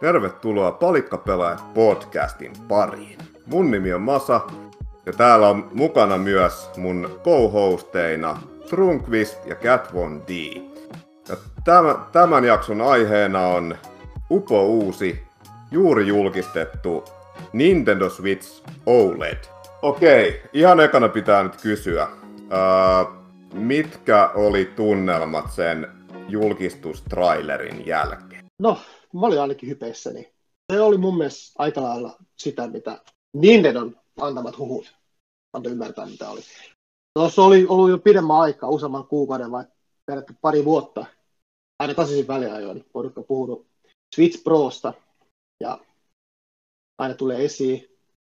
Tervetuloa Palikkapelaajat podcastin pariin. Mun nimi on Masa ja täällä on mukana myös mun co-hosteina Trunkvist ja Cat Von D. Ja tämän, tämän jakson aiheena on upo uusi, juuri julkistettu Nintendo Switch OLED. Okei, ihan ekana pitää nyt kysyä. Ää, mitkä oli tunnelmat sen julkistustrailerin jälkeen? No, mä olin ainakin hypeissäni. Se oli mun mielestä aika lailla sitä, mitä Nintendon antamat huhut antoi ymmärtää, mitä oli. Tuossa oli ollut jo pidemmän aikaa, useamman kuukauden vai periaatteessa pari vuotta, aina tasaisin väliajoin porukka puhunut Switch Prosta ja aina tulee esiin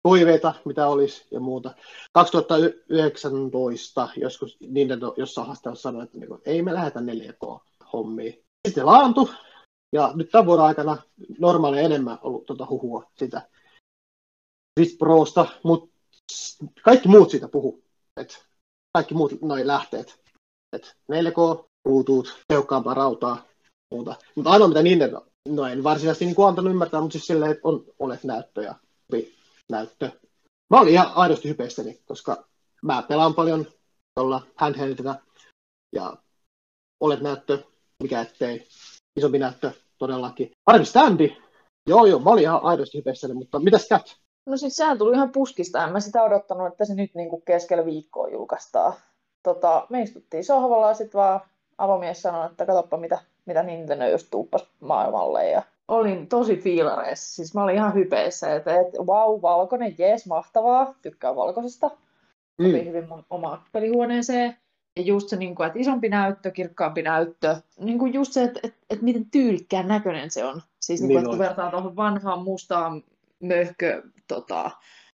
toiveita, mitä olisi ja muuta. 2019 joskus Nintendo jossain haastattelussa sanoi, että niinku, ei me lähetä 4K-hommiin. Sitten laantu, ja nyt tämän vuoden aikana normaali enemmän ollut tuota huhua sitä Switch Prosta, mutta kaikki muut siitä puhu. Et kaikki muut noin lähteet. Et 4K, Bluetooth, tehokkaampaa rautaa, muuta. Mutta ainoa mitä Nintendo, no en varsinaisesti niin antanut ymmärtää, mutta siis silleen, että on OLED-näyttö ja näyttö. Mä olin ihan aidosti hypeistäni, koska mä pelaan paljon tuolla handheldillä ja OLED-näyttö, mikä ettei, isompi näyttö todellakin. Parempi standi, joo joo, mä olin ihan aidosti hypeissäni, mutta mitäs Kat? No siis sehän tuli ihan puskista. En mä sitä odottanut, että se nyt niin kuin keskellä viikkoa julkaistaan. Tota, me istuttiin sohvalla ja sitten vaan avomies sanoi, että katsoppa mitä, mitä Nintendo just tuuppas maailmalle. Ja olin tosi fiilareissa. Siis mä olin ihan hypeissä, että, että wow, valkoinen, jees, mahtavaa. Tykkään valkoisesta. Mm. hyvin mun omaan pelihuoneeseen. Ja just se, niin kuin, että isompi näyttö, kirkkaampi näyttö. Niin kuin just se, että, että, että miten tyylikkään näköinen se on. Siis niin kuin, niin että kun vertaa tuohon vanhaan mustaan möhkö tota,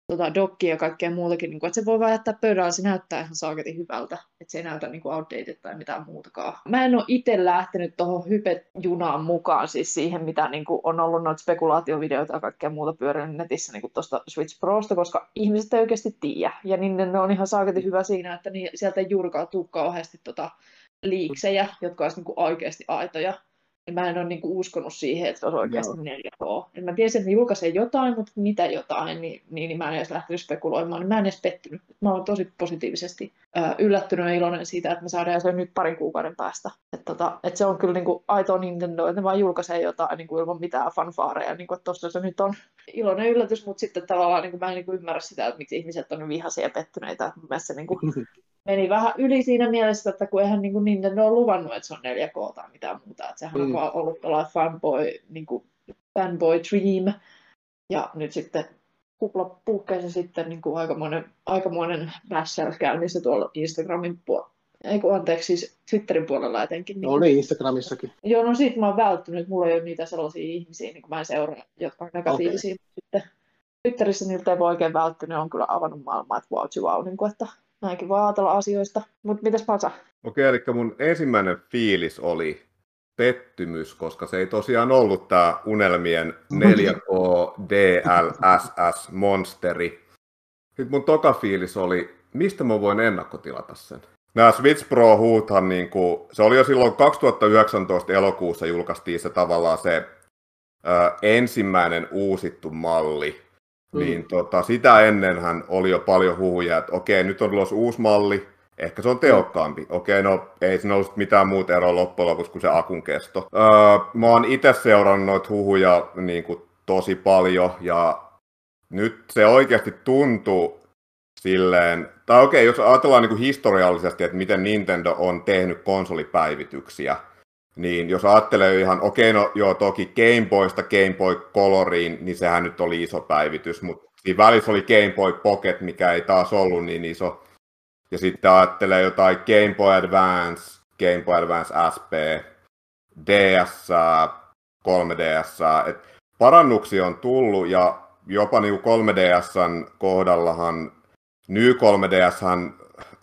tota, dokkia ja kaikkea muutakin, niin kuin, että se voi vaan jättää pöydällä, se näyttää ihan saaketin hyvältä, että se ei näytä niin kuin outdated tai mitään muutakaan. Mä en ole itse lähtenyt tuohon hypejunaan mukaan, siis siihen, mitä niin kuin, on ollut noita spekulaatiovideoita ja kaikkea muuta pyörinyt netissä niin tuosta Switch Prosta, koska ihmiset ei oikeasti tiedä. Ja niin ne on ihan saaketin hyvä siinä, että niin, sieltä ei juurikaan tule kauheasti tota, liiksejä, jotka olisivat niin oikeasti aitoja ja mä en ole niin kuin uskonut siihen, että se olisi oikeasti no. 4K. Et mä tiesin, että ne julkaisee jotain, mutta mitä jotain, niin, niin, niin mä en edes lähtenyt spekuloimaan. Niin mä en edes pettynyt. Mä olen tosi positiivisesti äh, yllättynyt ja iloinen siitä, että me saadaan se nyt parin kuukauden päästä. Et tota, et se on kyllä niin kuin aito Nintendo, että ne vaan julkaisee jotain niin kuin ilman mitään fanfaareja. Niin kuin, se nyt on iloinen yllätys, mutta sitten tavallaan niin kuin, mä en niin kuin ymmärrä sitä, että miksi ihmiset on niin vihaisia ja pettyneitä. Mä se niin kuin, meni vähän yli siinä mielessä, että kun eihän niin kuin Nintendo ole luvannut, että se on 4K tai mitään muuta. Että sehän mm. on ollut tällainen fanboy, niin kuin fanboy dream. Ja nyt sitten kupla puhkeisi sitten niin kuin aikamoinen, aikamoinen bashers käynnissä tuolla Instagramin puolella. Ei kun anteeksi, siis Twitterin puolella etenkin. Niin, no niin, Instagramissakin. Joo, no siitä mä oon välttynyt. Mulla ei ole niitä sellaisia ihmisiä, niin kuin mä en seuraa, jotka on negatiivisia. Okay. Sitten Twitterissä niiltä ei voi oikein välttynyt, on kyllä avannut maailmaa, että wow, wow, niin kuin, että näinkin voi ajatella asioista. Mutta mitäs Patsa? Okei, eli mun ensimmäinen fiilis oli pettymys, koska se ei tosiaan ollut tämä unelmien 4K DLSS monsteri. Sitten mun toka fiilis oli, mistä mä voin ennakkotilata sen? Nämä Switch Pro huuthan, niin kuin, se oli jo silloin 2019 elokuussa julkaistiin se tavallaan se ö, ensimmäinen uusittu malli, Mm. Niin tota, sitä ennenhän oli jo paljon huhuja, että okei, nyt on tulossa uusi malli, ehkä se on tehokkaampi. Okei, no ei siinä ollut mitään muuta eroa loppujen lopuksi kuin se akun kesto. Öö, mä oon itse seurannut noita huhuja niin kuin, tosi paljon, ja nyt se oikeasti tuntuu silleen, tai okei, jos ajatellaan niin kuin historiallisesti, että miten Nintendo on tehnyt konsolipäivityksiä, niin jos ajattelee ihan, okei, okay, no joo, toki Game Boysta Game Boy Coloriin, niin sehän nyt oli iso päivitys, mutta siinä välissä oli Game Boy Pocket, mikä ei taas ollut niin iso. Ja sitten ajattelee jotain Game Boy Advance, Game Boy Advance SP, DS, 3DS, et parannuksia on tullut ja jopa niin 3DSn kohdallahan New 3DS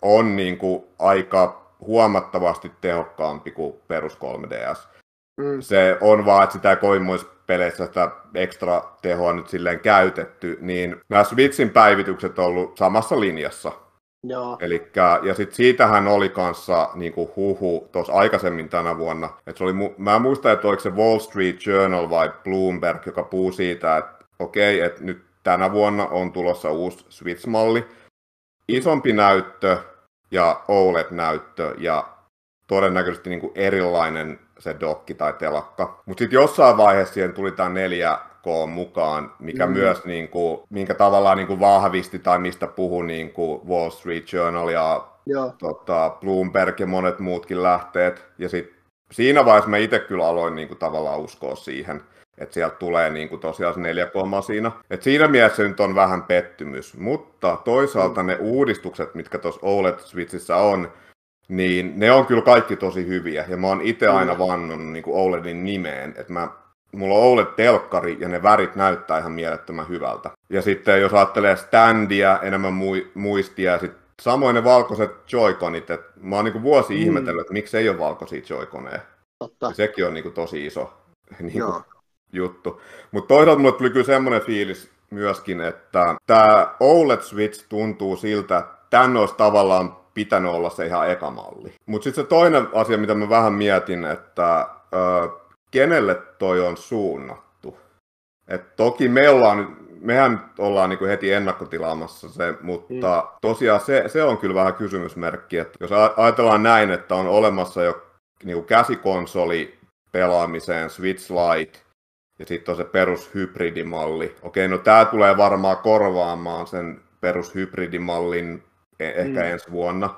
on niin kuin aika huomattavasti tehokkaampi kuin perus 3DS. Mm. Se on vaan, että sitä koimoispeleissä sitä ekstra tehoa nyt silleen käytetty, niin nämä Switchin päivitykset on ollut samassa linjassa. Joo. Elikkä, ja sitten siitähän oli kanssa niin kuin huhu tuossa aikaisemmin tänä vuonna. Et se oli, mä en muista, että oliko se Wall Street Journal vai Bloomberg, joka puhuu siitä, että okei, että nyt tänä vuonna on tulossa uusi Switch-malli. Isompi näyttö ja OLED-näyttö ja todennäköisesti niin kuin erilainen se dokki tai telakka. Mutta sitten jossain vaiheessa siihen tuli tämä 4K mukaan, mikä mm. myös, niin kuin, minkä tavallaan niin kuin vahvisti tai mistä puhui niin kuin Wall Street Journal ja Joo. Tota, Bloomberg ja monet muutkin lähteet. Ja sitten siinä vaiheessa mä itse kyllä aloin niin kuin, tavallaan uskoa siihen, että sieltä tulee niin kuin, tosiaan se 4K-masina. Et siinä mielessä nyt on vähän pettymys, mutta toisaalta ne uudistukset, mitkä tuossa OLED-switchissä on, niin ne on kyllä kaikki tosi hyviä. Ja mä oon itse aina vannonut niin kuin OLEDin nimeen, että mä mulla on OLED-telkkari ja ne värit näyttää ihan mielettömän hyvältä. Ja sitten jos ajattelee standia, enemmän muistia ja sitten samoin ne valkoiset joikonit, että mä oon niinku vuosi mm. ihmetellyt, että miksi ei ole valkoisia joikoneja. Totta. Ja sekin on niinku tosi iso niinku, juttu. Mutta toisaalta mulle tuli kyllä semmoinen fiilis myöskin, että tämä OLED Switch tuntuu siltä, että tän olisi tavallaan pitänyt olla se ihan eka malli. Mutta sitten se toinen asia, mitä mä vähän mietin, että ö, kenelle toi on suunnattu. Et toki me ollaan, mehän ollaan niin kuin heti ennakkotilaamassa se, mutta mm. tosiaan se, se on kyllä vähän kysymysmerkki. Että jos ajatellaan näin, että on olemassa jo niin kuin käsikonsoli pelaamiseen Switch Lite, ja sitten on se perushybridimalli. Okei, no tämä tulee varmaan korvaamaan sen perushybridimallin e- ehkä mm. ensi vuonna.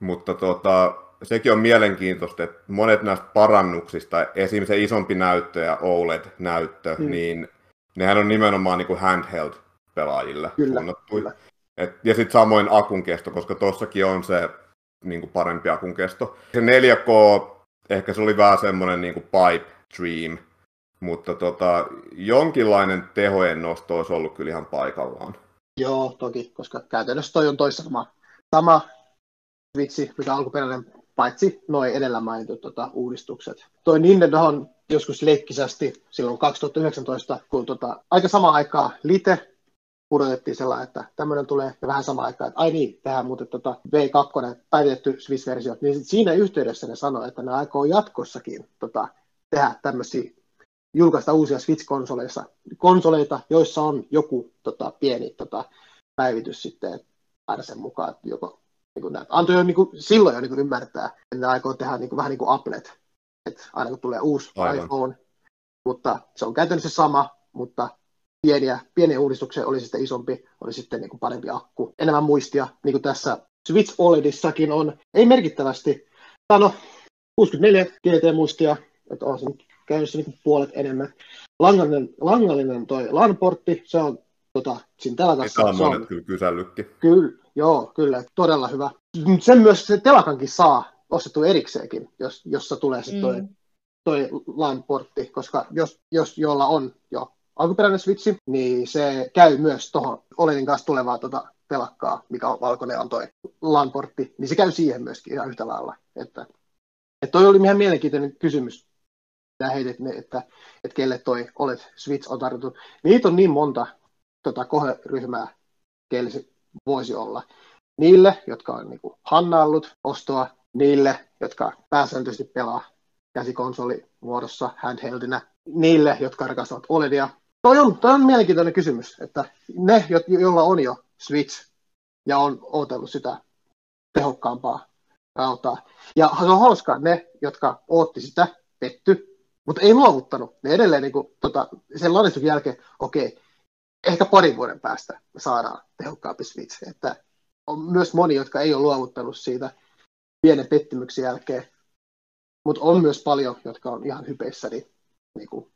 Mutta tota, sekin on mielenkiintoista, että monet näistä parannuksista, esimerkiksi se isompi näyttö ja OLED-näyttö, mm. niin nehän on nimenomaan niin kuin handheld-pelaajille kyllä, Kyllä. Et, ja sitten samoin akun kesto, koska tuossakin on se niin kuin parempi akun kesto. Se 4K, ehkä se oli vähän semmoinen niin kuin pipe dream, mutta tota, jonkinlainen tehojen nosto olisi ollut kyllä ihan paikallaan. Joo, toki, koska käytännössä toi on toissa sama, sama vitsi, mikä alkuperäinen paitsi noin edellä mainitut tota, uudistukset. Toi Nintendo on joskus leikkisästi silloin 2019, kun tota, aika sama aikaa Lite pudotettiin sellainen, että tämmöinen tulee ja vähän sama aikaa, että ai niin, tähän muuten tota V2 päivitetty Swiss-versio, niin sit siinä yhteydessä ne sanoi, että ne aikoo jatkossakin tota, tehdä tämmöisiä julkaista uusia Switch-konsoleita, konsoleita, joissa on joku tota, pieni tota, päivitys sitten aina sen mukaan, että joko niin kuin, antoi jo niin kuin, silloin jo niin kuin ymmärtää, että ne aikoo tehdä niin kuin, vähän niin kuin Applet, että aina kun tulee uusi Aivan. iPhone, mutta se on käytännössä sama, mutta pieniä, pieniä uudistuksia oli sitten isompi, oli sitten niin kuin parempi akku, enemmän muistia, niin kuin tässä Switch OLEDissakin on, ei merkittävästi, no 64 GT-muistia, että on sen käynyt niin puolet enemmän. Langallinen, langallinen toi LAN-portti, se on tota, siinä telakassa. Sitä on monet kyllä kysellytkin. Kyllä, joo, kyllä, todella hyvä. Sen myös se telakankin saa ostettu erikseenkin, jos, jossa tulee sitten toi, mm. toi LAN-portti, koska jos, jos jolla on jo alkuperäinen switchi, niin se käy myös tuohon Olenin kanssa tulevaa tuota telakkaa, mikä on valkoinen on toi LAN-portti, niin se käy siihen myöskin ihan yhtä lailla. Että, että toi oli ihan mielenkiintoinen kysymys, heitet, että, että kelle toi olet Switch on tarjottu. Niitä on niin monta tota, kohderyhmää, kelle se voisi olla. Niille, jotka on niin kuin, ostoa, niille, jotka pääsääntöisesti pelaa käsikonsoli muodossa handheldinä, niille, jotka rakastavat OLEDia. Toi on, toi on mielenkiintoinen kysymys, että ne, jo, joilla on jo Switch ja on odotellut sitä tehokkaampaa rautaa. Ja se on hauskaa, ne, jotka ootti sitä, petty, mutta ei luovuttanut. Ne edelleen niin kuin, tota, sen lannistuksen jälkeen, okei, ehkä parin vuoden päästä me saadaan tehokkaampi Switch. Että on myös moni, jotka ei ole luovuttanut siitä pienen pettymyksen jälkeen, mutta on myös paljon, jotka on ihan hypeissä, niin, niin, kuin,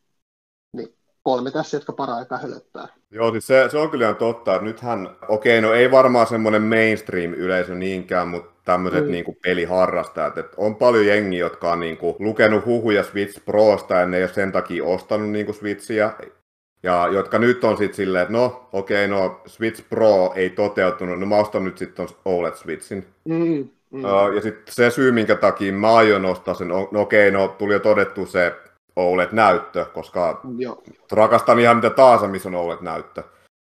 niin kolme tässä, jotka para-aikaa hölöttää. Joo, siis se, se on kyllä totta, että nythän, okei, no ei varmaan semmoinen mainstream-yleisö niinkään, mutta tämmöiset mm. niinku peliharrastajat. Et on paljon jengiä, jotka on niinku lukenut huhuja Switch Prosta ja ne ei ole sen takia ostanut niinku Switchiä. Ja jotka nyt on sitten silleen, että no okei, okay, no Switch Pro ei toteutunut, no mä ostan nyt sitten OLED Switchin. Mm, mm. ja sitten se syy, minkä takia mä aion ostaa sen, no okei, okay, no tuli jo todettu se OLED-näyttö, koska Joo. rakastan ihan mitä taas, missä on OLED-näyttö.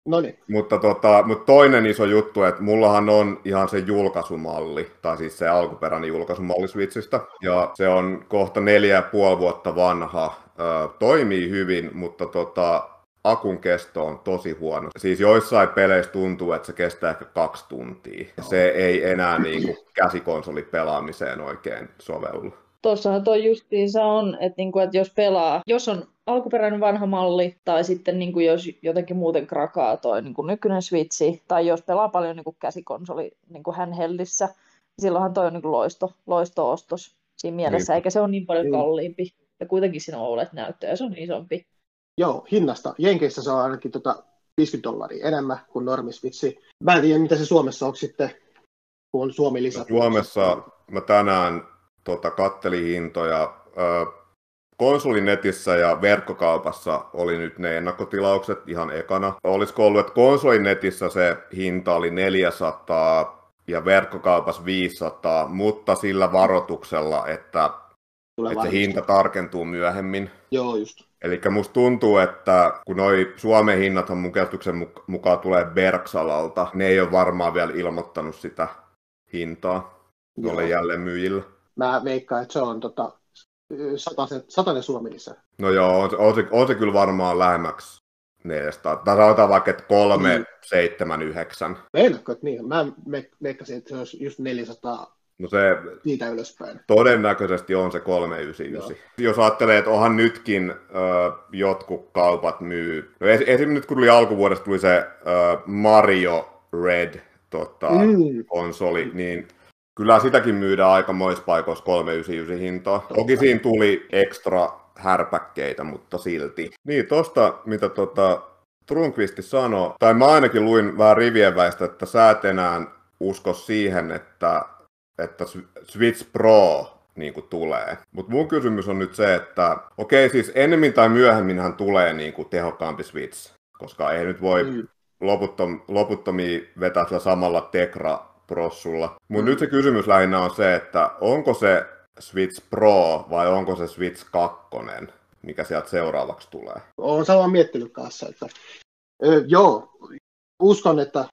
No niin. Mutta, tota, mutta toinen iso juttu, että mullahan on ihan se julkaisumalli, tai siis se alkuperäinen julkaisumalli Switchistä, ja se on kohta neljä ja puoli vuotta vanha, ö, toimii hyvin, mutta tota, akun kesto on tosi huono. Siis joissain peleissä tuntuu, että se kestää ehkä kaksi tuntia. Se ei enää niin kuin käsikonsolipelaamiseen oikein sovellu. Tuossahan toi justiinsa on, että, niinku, että jos pelaa, jos on alkuperäinen vanha malli, tai sitten niinku, jos jotenkin muuten krakaa toi niinku, nykyinen Switchi, tai jos pelaa paljon niinku, käsikonsoli niinku, handheldissä, niin silloinhan toi on niinku, loisto, loisto-ostos siinä mielessä, Niin. eikä se ole niin paljon Mm. kalliimpi. Ja kuitenkin siinä on OLED-näyttö, ja se on isompi. Joo, hinnasta. Jenkeissä se on ainakin tota 50 dollaria enemmän kuin normisvitsi. Mä en tiedä, mitä se Suomessa on sitten, kun on Suomi lisät. Suomessa mä tänään tota, kattelin hintoja. Ö, konsolinetissä ja verkkokaupassa oli nyt ne ennakkotilaukset ihan ekana. Olisiko ollut, että konsolinetissä se hinta oli 400 ja verkkokaupassa 500, mutta sillä varoituksella, että, Tulee että se hinta tarkentuu myöhemmin. Joo, just. Eli musta tuntuu, että kun noi Suomen hinnathan mun käsityksen muk- mukaan tulee Berksalalta, ne ei ole varmaan vielä ilmoittanut sitä hintaa tuolle jälleen myyjille. Mä veikkaan, että se on tota, satainen Suomi lisää. No joo, on se, on se, on se kyllä varmaan lähemmäksi 400. Tai sanotaan vaikka, että 3, Mm. 7, 9. Meinaatko, että niin? Mä me- veikkasin, että se olisi just 400 No se siitä ylöspäin. todennäköisesti on se 399. Jos ajattelee, että onhan nytkin ö, jotkut kaupat myy. No es, esim. nyt kun tuli alkuvuodesta tuli se ö, Mario Red tota, Mm. konsoli, niin kyllä sitäkin myydään aikamoissa paikoissa 399 hintaa. Toki siinä tuli ekstra härpäkkeitä, mutta silti. Niin, tosta mitä tota Trunqvisti sanoi, tai mä ainakin luin vähän rivien väistä, että sä et enää usko siihen, että, että Switch Pro niin kuin tulee. Mutta mun kysymys on nyt se, että okei siis ennemmin tai myöhemminhän tulee niin kuin tehokkaampi Switch, koska ei nyt voi Mm. loputtom, loputtomia vetää sillä samalla Tekra-prossulla. Mutta Mm. nyt se kysymys lähinnä on se, että onko se Switch Pro vai onko se Switch 2, mikä sieltä seuraavaksi tulee? Olen samaa miettinyt kanssa, että ö, joo, uskon, että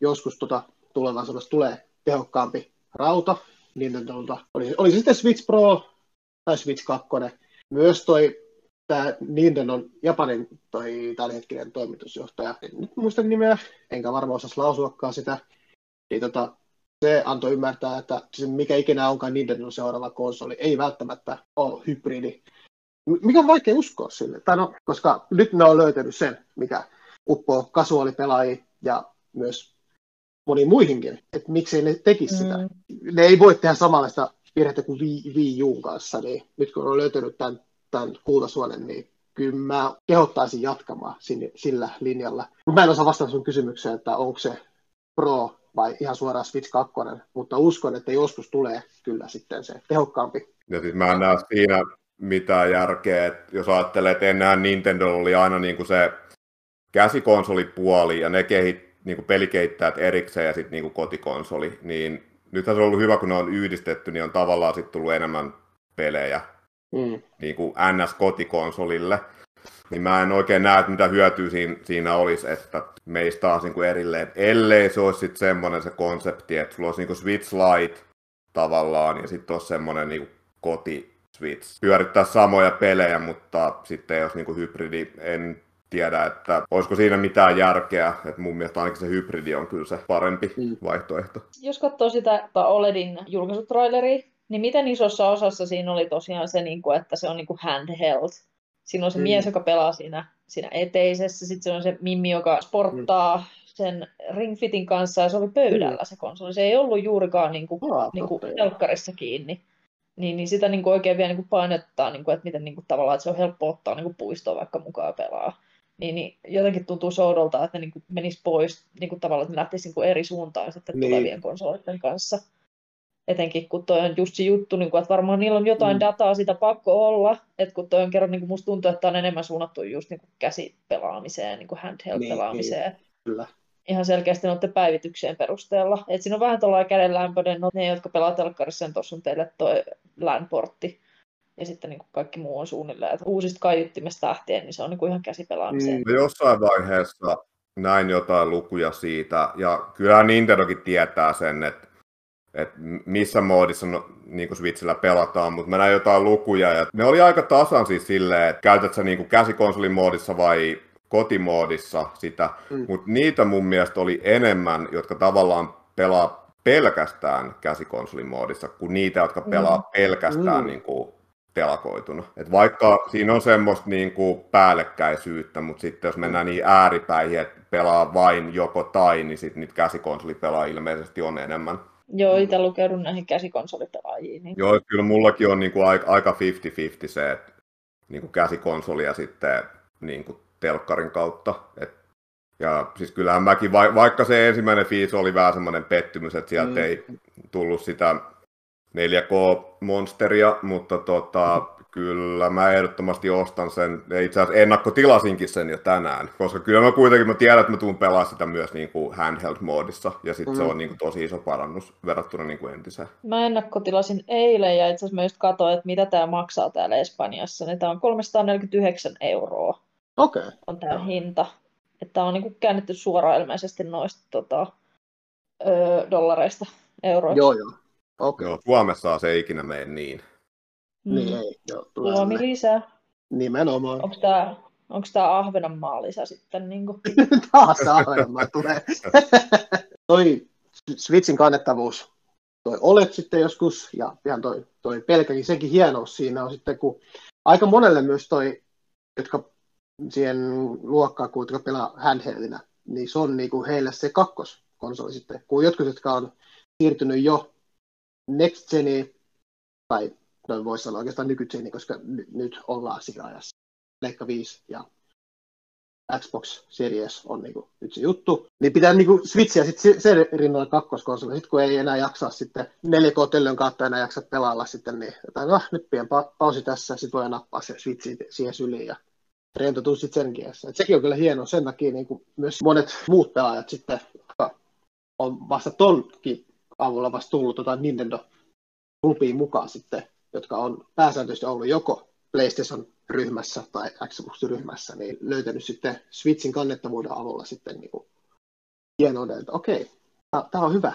joskus tota, tulevaisuudessa tulee tehokkaampi rauta Nintendolta. Oli, oli se sitten Switch Pro tai Switch 2. Myös toi tämä Nintendon Japanin toi tämänhetkinen toimitusjohtaja, en nyt muista nimeä, enkä varmaan osaisi lausuakaan sitä, niin tota, se antoi ymmärtää, että se mikä ikinä onkaan Nintendon seuraava konsoli, ei välttämättä ole hybridi, mikä on vaikea uskoa sille, tai no, koska nyt ne on löytänyt sen, mikä uppoo kasuaalipelaajia ja myös moniin muihinkin, että miksei ne tekisi sitä. Mm. Ne ei voi tehdä samanlaista virhettä kuin Wii, Wii Uun kanssa, niin nyt kun on löytänyt tämän, tämän kultasuonen, niin kyllä mä kehottaisin jatkamaan sinne, sillä linjalla. Mä en osaa vastata sun kysymykseen, että onko se Pro vai ihan suoraan Switch 2, mutta uskon, että joskus tulee kyllä sitten se tehokkaampi. Ja siis mä en näe siinä mitään järkeä, että jos ajattelee, että ennen Nintendo oli aina niin kuin se käsikonsolipuoli ja ne kehit, niin kuin pelikehittäjät erikseen ja sitten niin kuin kotikonsoli, niin nythän se on ollut hyvä, kun ne on yhdistetty, niin on tavallaan sitten tullut enemmän pelejä Mm. niin kuin NS-kotikonsolille. Niin mä en oikein näe, että mitä hyötyä siinä, siinä olisi, että meistä taas niin kuin erilleen, ellei se olisi sitten semmoinen se konsepti, että sulla olisi niin kuin Switch Lite tavallaan, ja sitten olisi semmoinen niin kuin koti Switch. Pyörittää samoja pelejä, mutta sitten ei olisi niin kuin hybridi, en tiedä, että olisiko siinä mitään järkeä, että mun mielestä ainakin se hybridi on kyllä se parempi Mm. vaihtoehto. Jos katsoo sitä OLEDin julkaisutraileria, niin miten isossa osassa siinä oli tosiaan se, niin kuin, että se on niin kuin handheld. Siinä on se Mm. mies, joka pelaa siinä, siinä eteisessä, sitten se on se mimmi, joka sporttaa sen ringfitin kanssa, ja se oli pöydällä se konsoli. Se ei ollut juurikaan niin kuin, Aa, niin kuin telkkarissa kiinni. Niin, niin sitä niin kuin oikein vielä niin kuin painottaa, niin kuin, että miten niin kuin, tavallaan että se on helppo ottaa niin kuin puistoon vaikka mukaan pelaa. Niin, niin jotenkin tuntuu soudolta, että ne niin kuin menis pois niin kuin tavallaan, että ne lähtisi niin kuin eri suuntaan sitten Niin. tulevien konsoleiden kanssa. Etenkin kun toi on just se juttu, niin kuin, että varmaan niillä on jotain Mm. dataa sitä pakko olla, että kun toi on kerran, niin kuin musta tuntuu, että on enemmän suunnattu just niin käsipelaamiseen, niin kuin handheld-pelaamiseen. Kyllä. Ihan selkeästi noiden päivityksien perusteella. Et siinä on vähän tuollainen kädenlämpöinen, no ne, jotka pelaa telkkarissa, niin tuossa on teille toi LAN-portti. Ja sitten niin kuin kaikki muu on suunnilleen. Et uusista kaiuttimesta lähtien, niin se on niin kuin ihan käsipelaamiseen. Mm. No jossain vaiheessa näin jotain lukuja siitä, ja kyllä Nintendokin tietää sen, että että missä moodissa no, niin kuin Switchillä pelataan, mutta mä näin jotain lukuja, ja ne oli aika tasan siis silleen, että käytät sä niin kuin käsikonsolimoodissa vai kotimoodissa sitä, mm. mutta niitä mun mielestä oli enemmän, jotka tavallaan pelaa pelkästään käsikonsolimoodissa, kuin niitä, jotka mm. pelaa mm. pelkästään mm. niin kuin telakoituna. Et vaikka siinä on semmoista niin kuin päällekkäisyyttä, mutta sitten jos mennään niin ääripäihin, että pelaa vain joko tai, niin sitten niitä käsikonsolipelaa ilmeisesti on enemmän. Joo, itse lukeudun näihin käsikonsolipelaajiin. Niin... Joo, kyllä mullakin on niin kuin aika 50-50 se, että niin kuin käsikonsoli ja sitten niin kuin telkkarin kautta. Et, ja siis kyllähän mäkin, vaikka se ensimmäinen fiis oli vähän semmoinen pettymys, että sieltä mm. ei tullut sitä 4K-monsteria, mutta tota, mm Kyllä, mä ehdottomasti ostan sen. Ja itse asiassa ennakkotilasinkin sen jo tänään, koska kyllä mä kuitenkin mä tiedän, että mä tuun pelaa sitä myös niin kuin handheld-moodissa, ja sitten mm. se on niin kuin tosi iso parannus verrattuna niin kuin entiseen. Mä ennakkotilasin eilen, ja itse asiassa mä just katsoin, että mitä tämä maksaa täällä Espanjassa, niin tämä on 349 euroa. Okei. Okay. On tämä hinta. Että on niin kuin käännetty suoraan ilmeisesti noista tota, öö, dollareista euroiksi. Joo, joo. Okay. Joo, Suomessa se ei ikinä mene niin. Mm. Niin ei. Joo, Suomi lisää. Nimenomaan. Onko tämä onko tämä Ahvenanmaa lisä sitten? Niin kuin? Taas Ahvenanmaa tulee. toi Switchin kannettavuus, toi olet sitten joskus, ja ihan toi, toi pelkäkin, sekin hienous siinä on sitten, kun aika monelle myös toi, jotka siihen luokkaan, kun jotka pelaa handheldinä, niin se on niin kuin heille se kakkoskonsoli sitten. Kun jotkut, jotka on siirtynyt jo Next Geniin, tai noin voisi sanoa oikeastaan nykytseni, koska n- nyt ollaan siinä ajassa. Leikka 5 ja Xbox Series on niinku nyt se juttu. Niin pitää niinku switchiä sitten sen rinnalla kakkoskonsoli. Sitten kun ei enää jaksaa sitten 4K-tellön kautta enää jaksa pelailla sitten, niin jotain, no, nyt pian pa- pausi tässä, sitten voi nappaa se switchi siihen syliin ja rentoutuu sitten sen kielessä. Et sekin on kyllä hieno, sen takia niin kuin myös monet muut pelaajat sitten on vasta tonkin avulla vasta tullut tota Nintendo klubiin mukaan sitten jotka on pääsääntöisesti ollut joko PlayStation-ryhmässä tai Xbox-ryhmässä, niin löytänyt sitten Switchin kannettavuuden avulla sitten niin kuin hienouden, että okei, tämä on hyvä.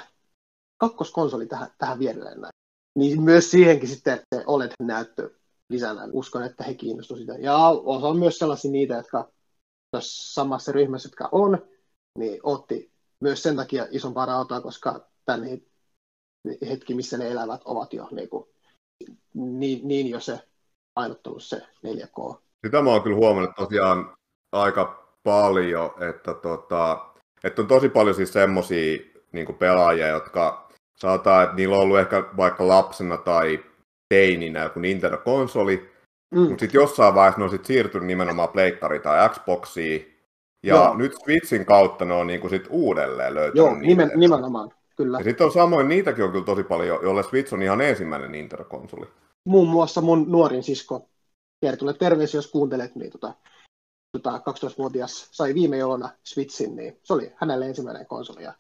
Kakkoskonsoli tähän, tähän vierelle näin. Niin myös siihenkin sitten se OLED-näyttö lisänä. Uskon, että he kiinnostuivat sitä. Ja osa on myös sellaisia niitä, jotka samassa ryhmässä, jotka on, niin otti myös sen takia isompaa rautaa, koska tänne hetki, missä ne elävät, ovat jo niin kuin niin, niin jo se painottunut se 4K. Sitä mä oon kyllä huomannut tosiaan aika paljon, että, tota, että on tosi paljon siis semmosia niin pelaajia, jotka saattaa, että niillä on ollut ehkä vaikka lapsena tai teininä joku Nintendo-konsoli, mm. mutta sitten jossain vaiheessa ne on sit siirtynyt nimenomaan pleikkari tai Xboxiin, ja Joo. nyt Switchin kautta ne on niinku sit uudelleen löytänyt Joo, nimen, nimenomaan. Kyllä. Ja sitten on samoin, niitäkin on kyllä tosi paljon, joille Switch on ihan ensimmäinen Nintendo-konsoli. Muun muassa mun nuorin sisko, Kertulle terveisiä, jos kuuntelet, niin tota, tota 12-vuotias sai viime jouluna Switchin, niin se oli hänelle ensimmäinen konsoli. Ja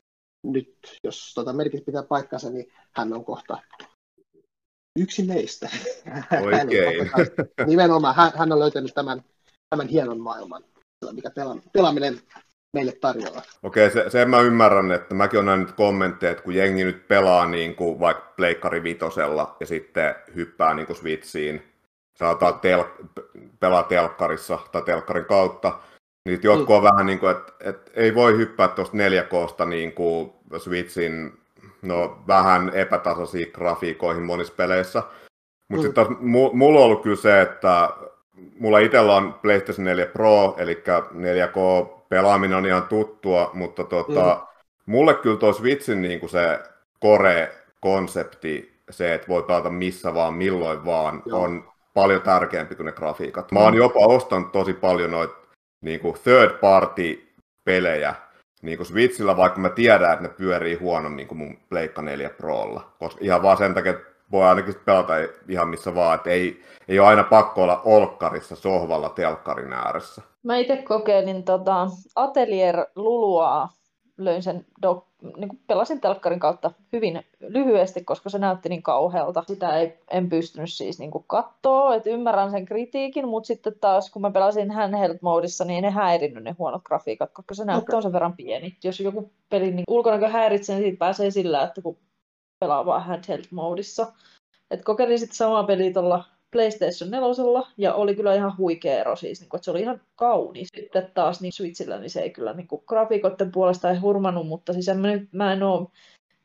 nyt, jos tota merkit pitää paikkansa, niin hän on kohta yksi meistä. Oikein. hän nimenomaan, hän, hän on löytänyt tämän, tämän hienon maailman, mikä pelaaminen meille tarjoaa. Okei, se, sen mä ymmärrän, että mäkin olen nähnyt kommentteja, että kun jengi nyt pelaa niin kuin vaikka Pleikkari Vitosella ja sitten hyppää niin kuin Switchiin, saattaa tel, pelaa telkkarissa tai telkkarin kautta, niin jotkut mm. on vähän niin kuin, että, että ei voi hyppää tuosta 4Ksta niin kuin Switchin no, vähän epätasaisiin grafiikoihin monissa peleissä. Mutta mm. sitten mulla on ollut kyllä se, että mulla itsellä on PlayStation 4 Pro, eli 4K pelaaminen on ihan tuttua, mutta tota, mm. mulle kyllä tuo Switchin niin kuin se core-konsepti, se, että voi pelata missä vaan, milloin vaan, Joo. on paljon tärkeämpi kuin ne grafiikat. Mä oon mm. jopa ostanut tosi paljon noita niin kuin third party pelejä niin kuin Switchillä, vaikka mä tiedän, että ne pyörii huonommin kuin mun Pleikka 4 Prolla. Koska ihan vaan sen takia, että voi ainakin pelata ihan missä vaan, että ei, ei ole aina pakko olla olkkarissa sohvalla telkkarin ääressä. Mä itse kokeilin tota Atelier Luluaa löin sen do, niin kuin pelasin telkkarin kautta hyvin lyhyesti, koska se näytti niin kauhealta. Sitä ei, en pystynyt siis niin kuin katsoa, että ymmärrän sen kritiikin, mutta sitten taas kun mä pelasin handheld-moodissa, niin ne häirinnyt ne huonot grafiikat, koska se näyttää okay. sen verran pieni. Jos joku peli niin ulkonäkö häiritsee, niin siitä pääsee sillä, että kun pelaa vaan handheld-moodissa. Et kokeilin sitten samaa peliä tuolla PlayStation 4 ja oli kyllä ihan huikea ero siis, niin kuin, että se oli ihan kaunis. Sitten taas niin Switchillä niin se ei kyllä niin grafiikoiden puolesta ei hurmannut, mutta siis en mä, en ole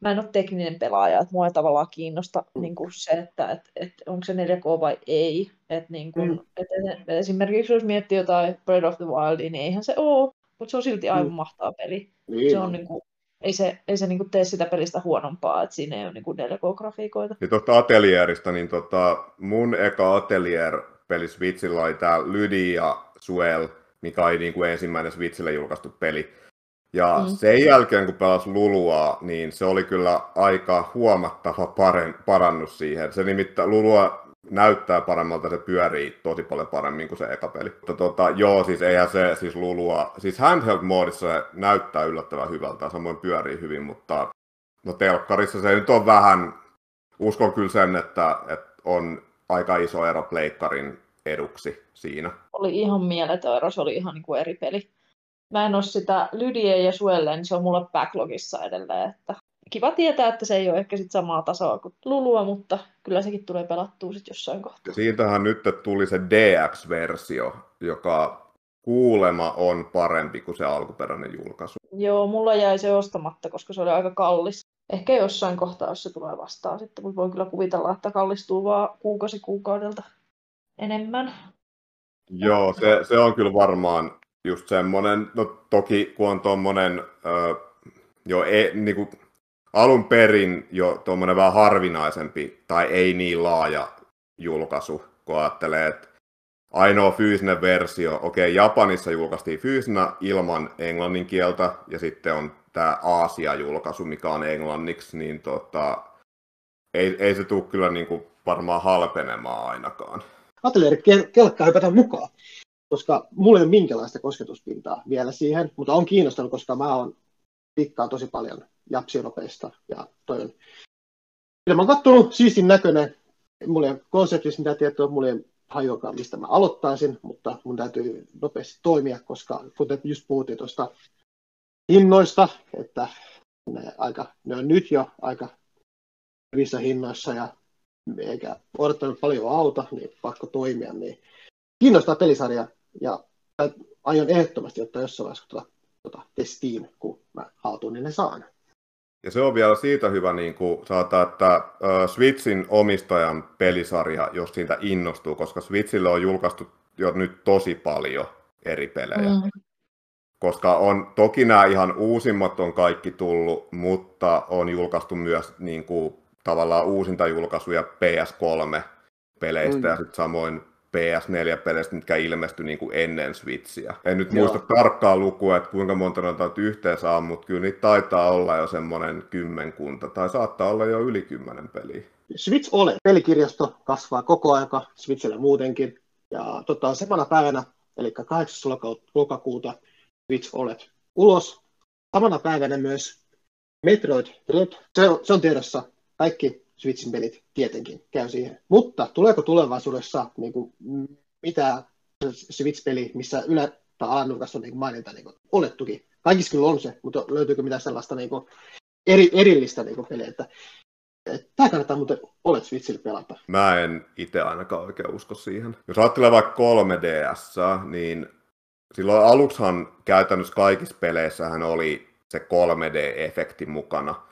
mä en ole tekninen pelaaja, että mua ei tavallaan kiinnosta niin kuin se, että et, et, onko se 4K vai ei. Et, niin kuin, mm. et, esimerkiksi jos miettii jotain Breath of the Wild, niin eihän se ole, mutta se on silti aivan mm. mahtava peli. Niin. Se on niin kuin, ei se, ei se niinku tee sitä pelistä huonompaa, että siinä ei ole niinku 4K-grafiikoita. Ja tuosta Atelierista, niin tota, mun eka Atelier-peli Switchillä oli tää Lydi ja Suel, mikä oli niinku ensimmäinen Switchille julkaistu peli. Ja mm. sen jälkeen, kun pelas Lulua, niin se oli kyllä aika huomattava paren, parannus siihen. Se nimittäin Lulua näyttää paremmalta, se pyörii tosi paljon paremmin kuin se eka peli. Mutta tota, joo, siis eihän se siis lulua, siis handheld-moodissa se näyttää yllättävän hyvältä, samoin pyörii hyvin, mutta no telkkarissa se nyt on vähän, uskon kyllä sen, että, että on aika iso ero pleikkarin eduksi siinä. Oli ihan mieletön ero, se oli ihan niin kuin eri peli. Mä en ole sitä Lydiä ja Suelle, niin se on mulle backlogissa edelleen, että kiva tietää, että se ei ole ehkä sit samaa tasoa kuin Lulua, mutta kyllä sekin tulee pelattua sit jossain kohtaa. Siitähän nyt tuli se DX-versio, joka kuulema on parempi kuin se alkuperäinen julkaisu. Joo, mulla jäi se ostamatta, koska se oli aika kallis. Ehkä jossain kohtaa, jos se tulee vastaan sitten, mutta voi kyllä kuvitella, että kallistuu vaan kuukausi kuukaudelta enemmän. Joo, se, se on kyllä varmaan just semmoinen, no toki kun on tuommoinen, jo e, niinku, alun perin jo tuommoinen vähän harvinaisempi tai ei niin laaja julkaisu, kun ajattelee, että ainoa fyysinen versio, okei, Japanissa julkaistiin fyysinä ilman englannin kieltä, ja sitten on tämä Aasia-julkaisu, mikä on englanniksi, niin tota, ei, ei se tule kyllä niin kuin varmaan halpenemaan ainakaan. Atelieri kelkkaa hypätä mukaan, koska mulla ei ole minkälaista kosketuspintaa vielä siihen, mutta on kiinnostanut, koska mä oon pikkaan tosi paljon japsiropeista. Ja toi on... Ja mä oon kattonut siistin näköinen. Mulla ei ole konseptissa mitä tietoa, mulla ei ole hajuakaan, mistä mä aloittaisin, mutta mun täytyy nopeasti toimia, koska kuten just puhuttiin tuosta hinnoista, että ne, aika, ne on nyt jo aika hyvissä hinnoissa ja eikä odottanut paljon auta, niin pakko toimia, niin kiinnostaa pelisarja ja aion ehdottomasti ottaa jossain vaiheessa tuota, tuota testiin, kun mä haltuun niin ne saan. Ja se on vielä siitä hyvä, niin kuin saattaa, että Switchin omistajan pelisarja, jos siitä innostuu, koska Switchille on julkaistu jo nyt tosi paljon eri pelejä. Mm. Koska on, toki nämä ihan uusimmat on kaikki tullut, mutta on julkaistu myös niin kuin, tavallaan uusinta julkaisuja PS3-peleistä mm. ja sitten samoin PS4-peleistä, mitkä ilmestyi niin kuin ennen Switchiä. En nyt Joo. muista tarkkaa lukua, että kuinka monta noita on yhteensä on, mutta kyllä niitä taitaa olla jo semmoinen kymmenkunta, tai saattaa olla jo yli kymmenen peliä. Switch OLED pelikirjasto kasvaa koko aika, Switchillä muutenkin. Ja tota, samana päivänä, eli 8. lokakuuta, Switch OLED ulos. Samana päivänä myös Metroid Dread, se on, se on tiedossa. Kaikki Switchin pelit tietenkin käy siihen. Mutta tuleeko tulevaisuudessa niin kuin, mitä Switch-peli, missä ylä- tai alannurkassa on niin maininta niin olettukin? Kaikissa kyllä on se, mutta löytyykö mitään sellaista niin kuin, eri, erillistä niin kuin, peliä, että Tämä kannattaa muuten olet Switchille pelata. Mä en itse ainakaan oikein usko siihen. Jos ajattelee vaikka 3DS, niin silloin aluksihan käytännössä kaikissa peleissä oli se 3D-efekti mukana.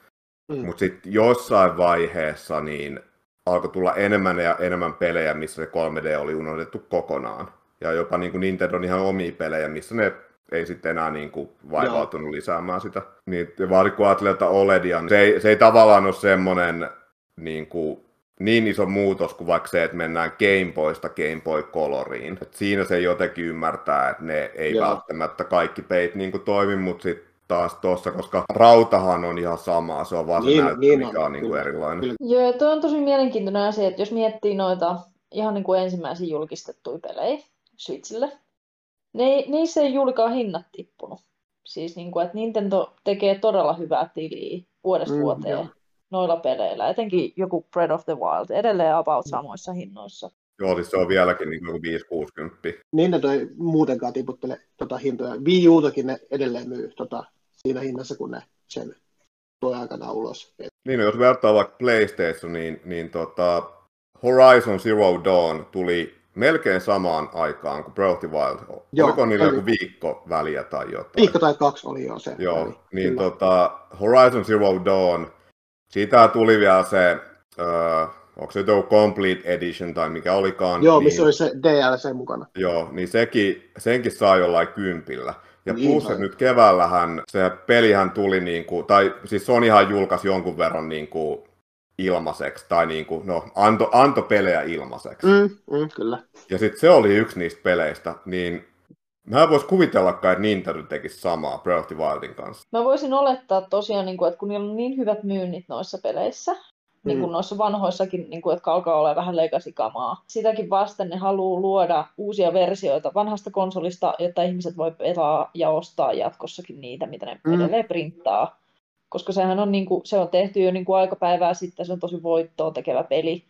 Mm. Mutta sitten jossain vaiheessa niin alkoi tulla enemmän ja enemmän pelejä, missä se 3D oli unohdettu kokonaan. Ja jopa niin kuin Nintendo ihan omia pelejä, missä ne ei sitten enää niin kuin vaivautunut Joo. lisäämään sitä. Niin, vaan kun ajattelee, että OLEDia, niin se ei, se ei tavallaan ole semmoinen niin, kuin, niin iso muutos kuin vaikka se, että mennään Game Boysta Game Boy Coloriin. Et siinä se jotenkin ymmärtää, että ne ei Joo. välttämättä kaikki peit niin kuin toimi, mutta sitten taas tuossa, koska rautahan on ihan sama, se on vaan se niin, näyttö, niin mikä on, on niin kuin erilainen. Kyllä. Joo, tuo on tosi mielenkiintoinen asia, että jos miettii noita ihan niin kuin ensimmäisiä julkistettuja pelejä Switchille, ne, niissä ei juurikaan hinnat tippunut. Siis niin kuin, että Nintendo tekee todella hyvää tiliä vuodesta Mm, vuoteen joo. noilla peleillä. Etenkin joku Breath of the Wild, edelleen about samoissa hinnoissa. Joo, siis se on vieläkin niin kuin 5-60. Nintendo ei muutenkaan tiputtele tota hintoja. Wii Utakin ne edelleen myy tota, siinä hinnassa, kun ne sen toi aikana ulos. Niin, jos vertaa vaikka PlayStationiin, niin tota, Horizon Zero Dawn tuli melkein samaan aikaan kuin Breath of the Wild. Joo, Oliko niillä joku viikko väliä tai jotain? viikko tai kaksi oli jo se. Joo, väli, niin kyllä. tota, Horizon Zero Dawn, siitä tuli vielä se, uh, onko se joku Complete Edition tai mikä olikaan. Joo, niin, missä oli se DLC mukana. Joo, niin sekin, senkin sai jollain kympillä. Ja Niin plus, että nyt keväällähän se pelihän tuli, niin kuin, tai siis Sonyhan julkaisi jonkun verran niin kuin ilmaiseksi, tai niin kuin, no, anto, anto pelejä ilmaiseksi. Mm. Mm, mm, kyllä. Ja sitten se oli yksi niistä peleistä, niin mä en voisi kuvitellakaan, että Nintendo tekisi samaa Breath of the Wildin kanssa. Mä voisin olettaa tosiaan, niin kuin, että kun niillä on niin hyvät myynnit noissa peleissä, niin kuin Mm. noissa vanhoissakin, niin kuin, jotka alkaa olla vähän legacy-kamaa. Sitäkin vasten ne haluaa luoda uusia versioita vanhasta konsolista, jotta ihmiset voi pelaa ja ostaa jatkossakin niitä, mitä ne Mm. mm. edelleen printtaa. Koska sehän on, niin kuin, se on tehty jo niin kuin aikapäivää sitten, se on tosi voittoa tekevä peli.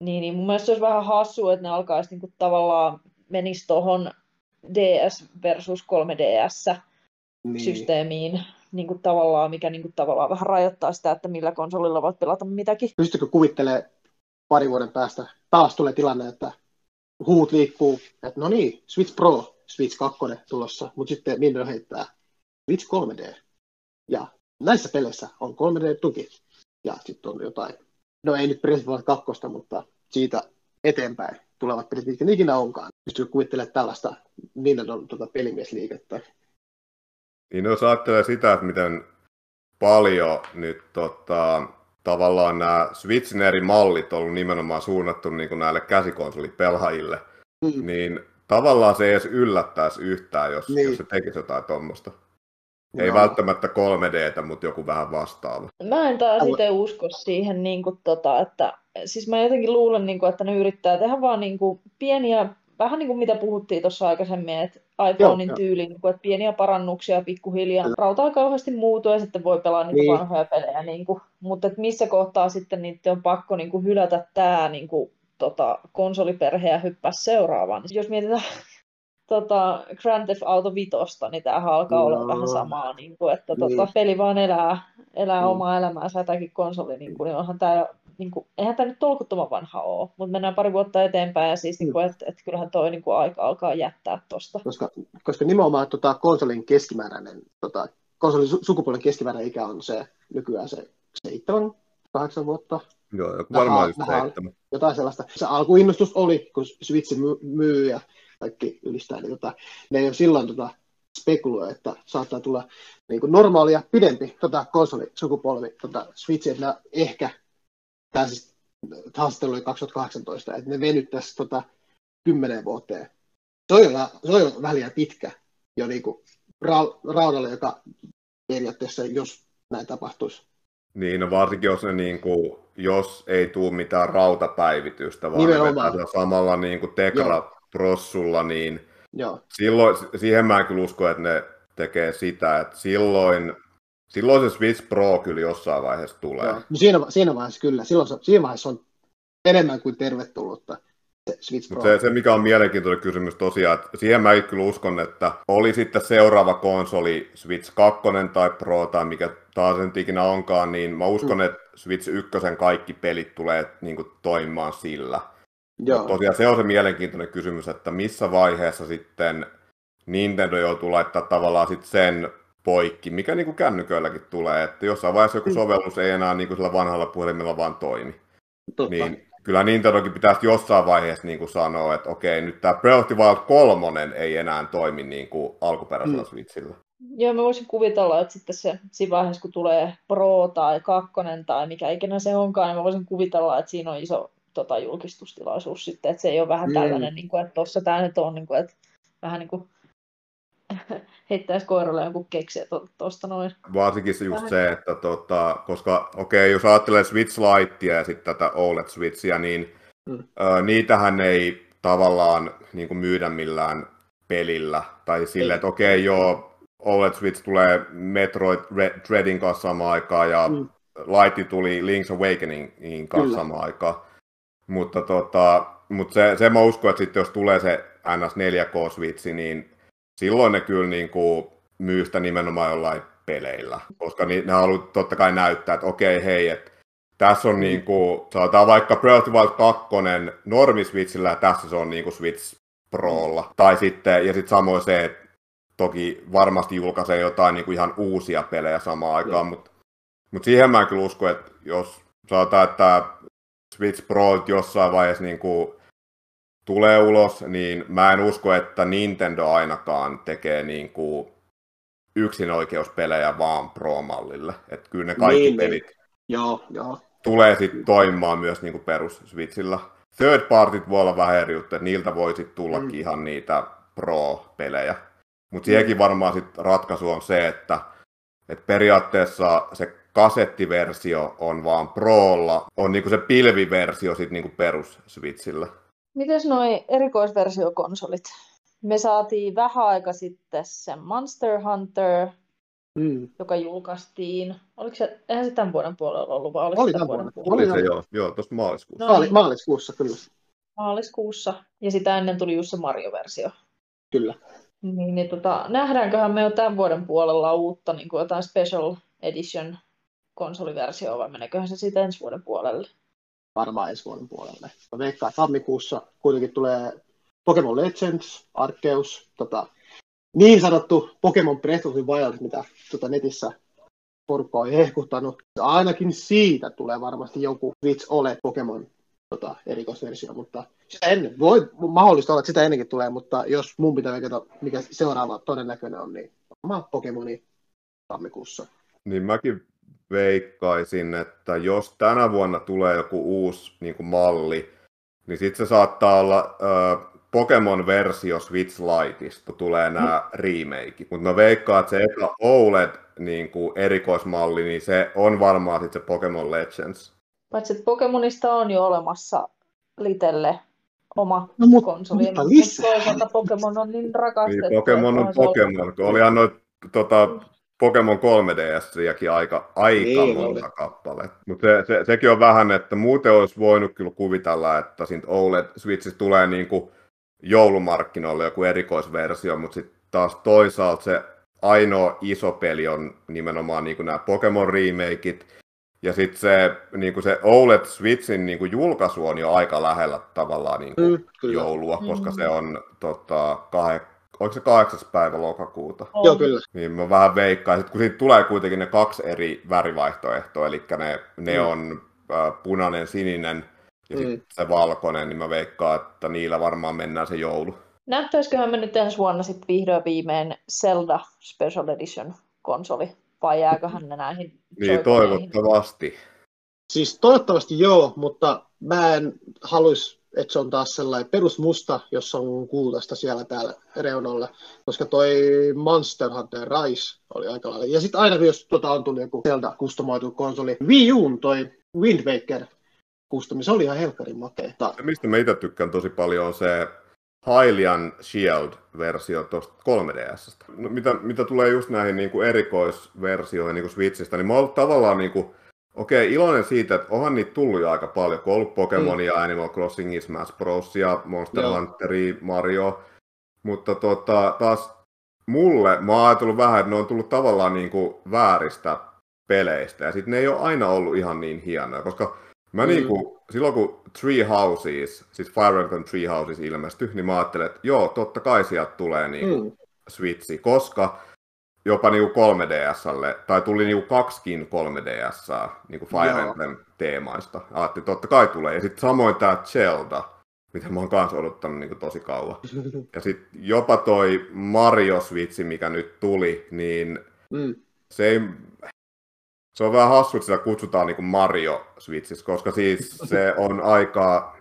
Niin, niin mun mielestä se olisi vähän hassua, että ne alkaisi niin kuin, tavallaan menisi tuohon DS versus 3DS Niin. systeemiin niin kuin tavallaan, mikä niin kuin tavallaan vähän rajoittaa sitä, että millä konsolilla voit pelata mitäkin. Pystytkö kuvittelemaan pari vuoden päästä, taas tulee tilanne, että huut liikkuu, että no niin, Switch Pro, Switch 2 tulossa, mutta sitten Nintendo heittää Switch 3D. Ja näissä peleissä on 3D-tuki. Ja sitten on jotain, no ei nyt the Wild 2, mutta siitä eteenpäin tulevat pelit, mitkä ikinä onkaan. Pystytkö kuvittelemaan tällaista Nintendon tota, pelimiesliikettä? Niin jos ajattelee sitä, että miten paljon nyt tota, tavallaan nämä Switchin eri mallit on ollut nimenomaan suunnattu niin kuin näille käsikonsolipelaajille, Mm. niin tavallaan se ei edes yllättäisi yhtään, jos, Niin. jos se tekisi jotain tuommoista. Ei Joo. välttämättä 3Dtä, mutta joku vähän vastaava. Mä en taas itse usko siihen, niin kuin, tota, että siis mä jotenkin luulen, niin kuin, että ne yrittää tehdä vaan niin kuin, pieniä, vähän niin kuin mitä puhuttiin tuossa aikaisemmin, että iPhonein joo. tyyliin, niin kuin, että pieniä parannuksia pikkuhiljaa. Rauta ei kauheasti muutu ja sitten voi pelaa niitä Niin. vanhoja pelejä. Niin kuin, mutta että missä kohtaa sitten niitä on pakko niin kuin, hylätä tämä niin kuin, tota, konsoliperhe ja hyppää seuraavaan. Niin jos mietitään tota, Grand Theft Auto Vitosta, niin tämähän alkaa olla Joo. vähän samaa, niin kuin, että Niin. tota, peli vaan elää, elää Mm. omaa elämäänsä jotakin konsoli, niin, kuin, niin onhan tämä, niin kuin, eihän tämä nyt tolkuttoman vanha ole, mutta mennään pari vuotta eteenpäin ja siis, niin kuin, että, että kyllähän toi niin kuin, aika alkaa jättää tuosta. koska, koska nimenomaan tota, konsolin keskimääräinen, tota, konsolin su- sukupuolen keskimääräinen ikä on se nykyään se seitsemän, kahdeksan vuotta, Joo, joku varmaan just vähän- seitsemän. jotain sellaista. Se alkuinnostus oli, kun Switch myy, myy ja kaikki ylistää, niin tota, ne jo silloin tota, spekuloi, että saattaa tulla niin kuin normaalia pidempi tota, konsolisukupolvi tota, Switch, että ehkä, tämä siis haastattelu oli 2018, että ne venyttäisi tota, kymmenen vuoteen. Se on se on väliä pitkä jo niin kuin ra- raudalle, joka periaatteessa, jos näin tapahtuisi. Niin, no varsinkin jos, ne, niin kuin, jos ei tule mitään rautapäivitystä, vaan ne Nimenomaan. samalla niin kuin Tegra-prossulla, niin Joo, silloin, siihen mä en kyllä usko, että ne tekee sitä, että silloin, silloin se Switch Pro kyllä jossain vaiheessa tulee. Joo. No siinä, siinä vaiheessa kyllä. Silloin se, siinä vaiheessa on enemmän kuin tervetullutta se Switch Pro. Se, se, mikä on mielenkiintoinen kysymys tosiaan, että siihen mä kyllä uskon, että oli sitten seuraava konsoli Switch 2 tai Pro tai mikä taas nyt ikinä onkaan, niin mä uskon, että Switch 1 kaikki pelit tulee niin kuin, toimimaan sillä. Joo, Tosiaan se on se mielenkiintoinen kysymys, että missä vaiheessa sitten Nintendo joutuu laittaa tavallaan sit sen poikki, mikä niin kuin kännyköilläkin tulee, että jossain vaiheessa joku Mm. sovellus ei enää niin kuin sillä vanhalla puhelimella vaan toimi. totta. Niin kyllä Nintendokin pitäisi jossain vaiheessa niin kuin sanoa, että okei, nyt tämä Breath of the Wild 3 ei enää toimi niin kuin alkuperäisellä Mm. Switchillä. Joo, mä voisin kuvitella, että sitten se, siinä vaiheessa, kun tulee Pro tai kakkonen tai mikä ikinä se onkaan, niin mä voisin kuvitella, että siinä on iso tota, julkistustilaisuus sitten, että se ei ole vähän Mm. tällainen, niin kuin, että tuossa tämä nyt on, niin kuin, että vähän niin kuin heittäisi koiralle jonkun keksiä tuosta noin. Varsinkin se just Vähän. se, että tota, koska okei, jos ajattelee Switch Lightia ja sitten tätä OLED Switchia, niin Mm. ö, niitähän ei tavallaan niin kuin myydä millään pelillä. Tai silleen, että okei, joo, OLED Switch tulee Metroid Dreadin kanssa samaan aikaan ja mm. Light tuli Link's Awakeningin kanssa Kyllä. samaan aikaan. Mutta tota, mutta se, se mä uskon, että sitten jos tulee se NS 4K-switchi, niin silloin ne kyllä niin kuin myy sitä nimenomaan jollain peleillä, koska ne haluaa totta kai näyttää, että okei, hei, että tässä on mm. niin kuin, sanotaan vaikka Breath of the Wild 2 normiswitchillä ja tässä se on niin kuin Switch Prolla. Tai sitten, ja sitten samoin se, että toki varmasti julkaisee jotain niin kuin ihan uusia pelejä samaan aikaan, mutta mut siihen mä en kyllä usko, että jos sanotaan, että Switch Pro jossain vaiheessa niin kuin tulee ulos, niin mä en usko, että Nintendo ainakaan tekee niin kuin yksinoikeuspelejä vaan Pro-mallille. Että kyllä ne kaikki niin, niin. pelit niin. Joo, joo. tulee sitten toimimaan myös niin kuin perus Switchillä. Third partit voi olla vähän eri juttu, että niiltä voi sitten tullakin mm. ihan niitä Pro-pelejä. Mutta siihenkin varmaan sit ratkaisu on se, että, että periaatteessa se kasettiversio on vaan Prolla, on niinku se pilviversio sit niinku perus Switchillä. Mites noi erikoisversiokonsolit? Me saatiin vähän aika sitten se Monster Hunter, mm. joka julkaistiin. Oliko se, eihän se tämän vuoden puolella ollut, vai oliko oli tämän vuoden puolella? Oli se joo, joo tuossa maaliskuussa. No, niin. maaliskuussa kyllä. Maaliskuussa, ja sitä ennen tuli just se Mario-versio. Kyllä. Niin, niin tota, nähdäänköhän me jo tämän vuoden puolella uutta niin kuin jotain Special Edition konsoliversioon vai meneeköhän se siitä ensi vuoden puolelle? Varmaan ensi vuoden puolelle. Mä veikkaan, että tammikuussa kuitenkin tulee Pokemon Legends, Arceus, tota, niin sanottu Pokemon Breath of the Wild, mitä tota netissä porukka on hehkuttanut. Ainakin siitä tulee varmasti joku Switch OLED Pokemon tota, erikoisversio, mutta sitä ennen, voi mahdollista olla, että sitä ennenkin tulee, mutta jos mun pitää veikata, mikä seuraava todennäköinen on, niin varmaan Pokemoni tammikuussa. Niin mäkin veikkaisin, että jos tänä vuonna tulee joku uusi niin kuin malli, niin sitten se saattaa olla äh, Pokemon-versio Switch Liteista, tulee nämä mm. remakeit. Mutta mä veikkaan, että se eka OLED niin kuin erikoismalli, niin se on varmaan sitten se Pokemon Legends. Paitsi että Pokemonista on jo olemassa Litelle oma no, mutta, konsoli. Mutta, toisaalta Pokemon on niin rakastettu. Niin, Pokemon on Pokemon. Kun olihan noit tota, Pokemon 3DS-jäkin aika, aika niin, monta kappaletta. Mutta se, se, sekin on vähän, että muuten olisi voinut kyllä kuvitella, että siitä OLED Switchistä tulee niin kuin joulumarkkinoille joku erikoisversio, mutta sitten taas toisaalta se ainoa iso peli on nimenomaan niin kuin nämä Pokemon remakeit, ja sitten se, niin se OLED Switchin niin kuin julkaisu on jo aika lähellä tavallaan niin kuin mm, joulua, koska mm. se on tota, kah- oliko se kahdeksas päivä lokakuuta? On. Joo, kyllä. Niin mä vähän veikkaan, että kun siitä tulee kuitenkin ne kaksi eri värivaihtoehtoa, eli ne, ne mm. on äh, punainen, sininen ja mm. sitten se valkoinen, niin mä veikkaan, että niillä varmaan mennään se joulu. Nähtäisiköhän me nyt ensi vuonna sitten vihdoin viimein Zelda Special Edition konsoli, vai jääköhän ne näihin? Niin, toivottavasti. Siis toivottavasti joo, mutta mä en haluaisi että se on taas sellainen perusmusta, jossa on kultaista siellä täällä reunalla, koska toi Monster Hunter Rise oli aika lailla. Ja sitten aina jos tuota on tullut joku Zelda kustomoitu konsoli, Wii Uun toi Wind Waker kustomi, se oli ihan helkkarin makea. Se, mistä mä itse tykkään tosi paljon on se Hylian Shield-versio tuosta 3DSstä. No, mitä, mitä tulee just näihin niin kuin erikoisversioihin niin kuin Switchistä, niin mä oon tavallaan niin kuin Okei, iloinen siitä, että onhan niitä tullut jo aika paljon, kun on ollut Pokemonia, mm. Animal Crossing, Smash Bros. ja Monster Joo. Hunteri, Mario. Mutta tota, taas mulle, mä oon ajatellut vähän, että ne on tullut tavallaan niin kuin vääristä peleistä, ja sitten ne ei ole aina ollut ihan niin hienoja, koska mä mm. niin kuin, silloin kun Tree Houses, siis Fire Emblem Tree Houses ilmestyi, niin mä ajattelin, että joo, totta kai sieltä tulee niin kuin mm. Switchi, koska jopa niinku 3DSlle, tai tuli niinku kaksikin 3DS niinku Fire Emblem teemaista. Ajattelin, totta kai tulee. Ja sitten samoin tämä Zelda, mitä mä oon kanssa odottanut niinku tosi kauan. Ja sitten jopa toi Mario Switch, mikä nyt tuli, niin mm. se ei... Se on vähän hassu, että sitä kutsutaan niinku Mario Switchiksi, koska siis se on aika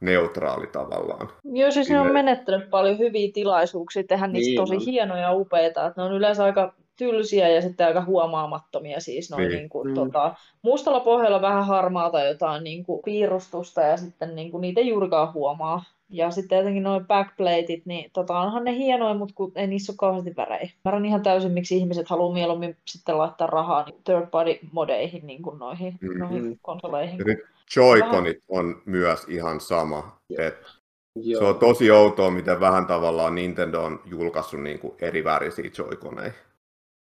neutraali tavallaan. Joo, siis ne on menettänyt paljon hyviä tilaisuuksia tehdä niistä niin, tosi on. hienoja ja upeita. Että ne on yleensä aika tylsiä ja sitten aika huomaamattomia. Siis noin niin. Niin kuin, mm. tota, mustalla pohjalla vähän harmaata jotain niin kuin piirustusta ja sitten niin kuin, niitä ei juurikaan huomaa. Ja sitten jotenkin noin backplateit, niin tota, onhan ne hienoja, mutta kun ei niissä ole kauheasti värejä. Mä ihan täysin, miksi ihmiset haluaa mieluummin sitten laittaa rahaa niin third party modeihin niin kuin noihin, mm. noihin konsoleihin. Ja Joy-Conit on myös ihan sama. Et se on tosi outoa, miten vähän tavallaan Nintendo on julkaissut niin kuin eri värisiä Joy-Coneja.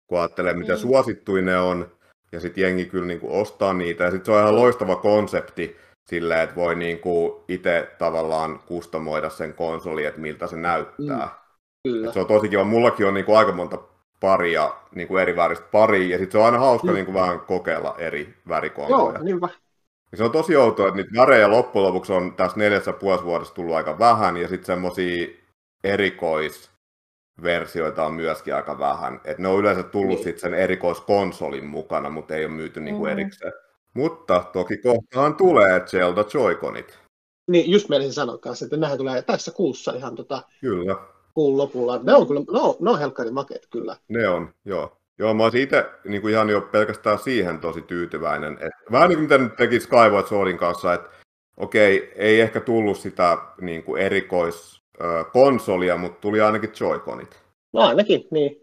Kun ajattelee, miten mm. suosittuja ne on, ja sitten jengi kyllä niin kuin ostaa niitä. Ja sitten se on ihan loistava konsepti silleen, että voi niin kuin itse tavallaan kustomoida sen konsoli, että miltä se näyttää. Mm. Kyllä. Et se on tosi kiva. Mullakin on niin kuin aika monta paria, niin kuin eri väristä paria, ja sitten se on aina hauska mm. niin kuin vähän kokeilla eri värikonsoleja. Joo, niinpä. Se on tosi outoa, että niitä värejä loppujen lopuksi on tässä neljässä puolessa vuodessa tullut aika vähän, ja sitten semmoisia erikoisversioita on myöskin aika vähän. Et ne on yleensä tullut niin. sitten sen erikoiskonsolin mukana, mutta ei ole myyty niinku mm. erikseen. Mutta toki kohtaan tulee Zelda Joy-Conit. Niin, just meidän sanoa kanssa, että nämähän tulee tässä kuussa ihan tota, kyllä. kuun lopulla. Ne on kyllä, ne on, ne on helkkarin makeet kyllä. Ne on, joo. Joo, mä olisin itse niin kuin ihan jo pelkästään siihen tosi tyytyväinen. Et, vähän niin kuin mitä nyt teki Skyward Swordin kanssa, että okei, ei ehkä tullut sitä niin kuin erikoiskonsolia, mutta tuli ainakin Joy-Conit. No ainakin, niin.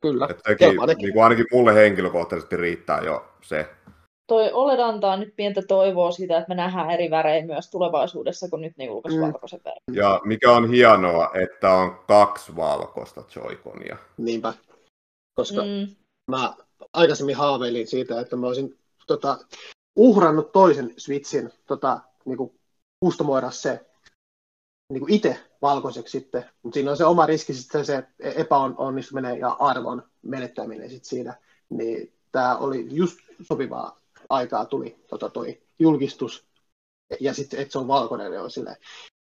Kyllä. Et sekin, niin kuin ainakin mulle henkilökohtaisesti riittää jo se. Toi OLED antaa nyt pientä toivoa siitä, että me nähdään eri värejä myös tulevaisuudessa, kun nyt ne julkaisi mm. valkoisen värin. Ja mikä on hienoa, että on kaksi valkoista Joy-Conia. Niinpä koska mm. mä aikaisemmin haaveilin siitä, että mä olisin tota, uhrannut toisen Switchin tota, niinku, kustomoida se niinku itse valkoiseksi sitten, mutta siinä on se oma riski sitten se epäonnistuminen ja arvon menettäminen sitten siinä, niin tämä oli just sopivaa aikaa tuli tota, toi julkistus, ja sitten, että se on valkoinen, niin on silleen,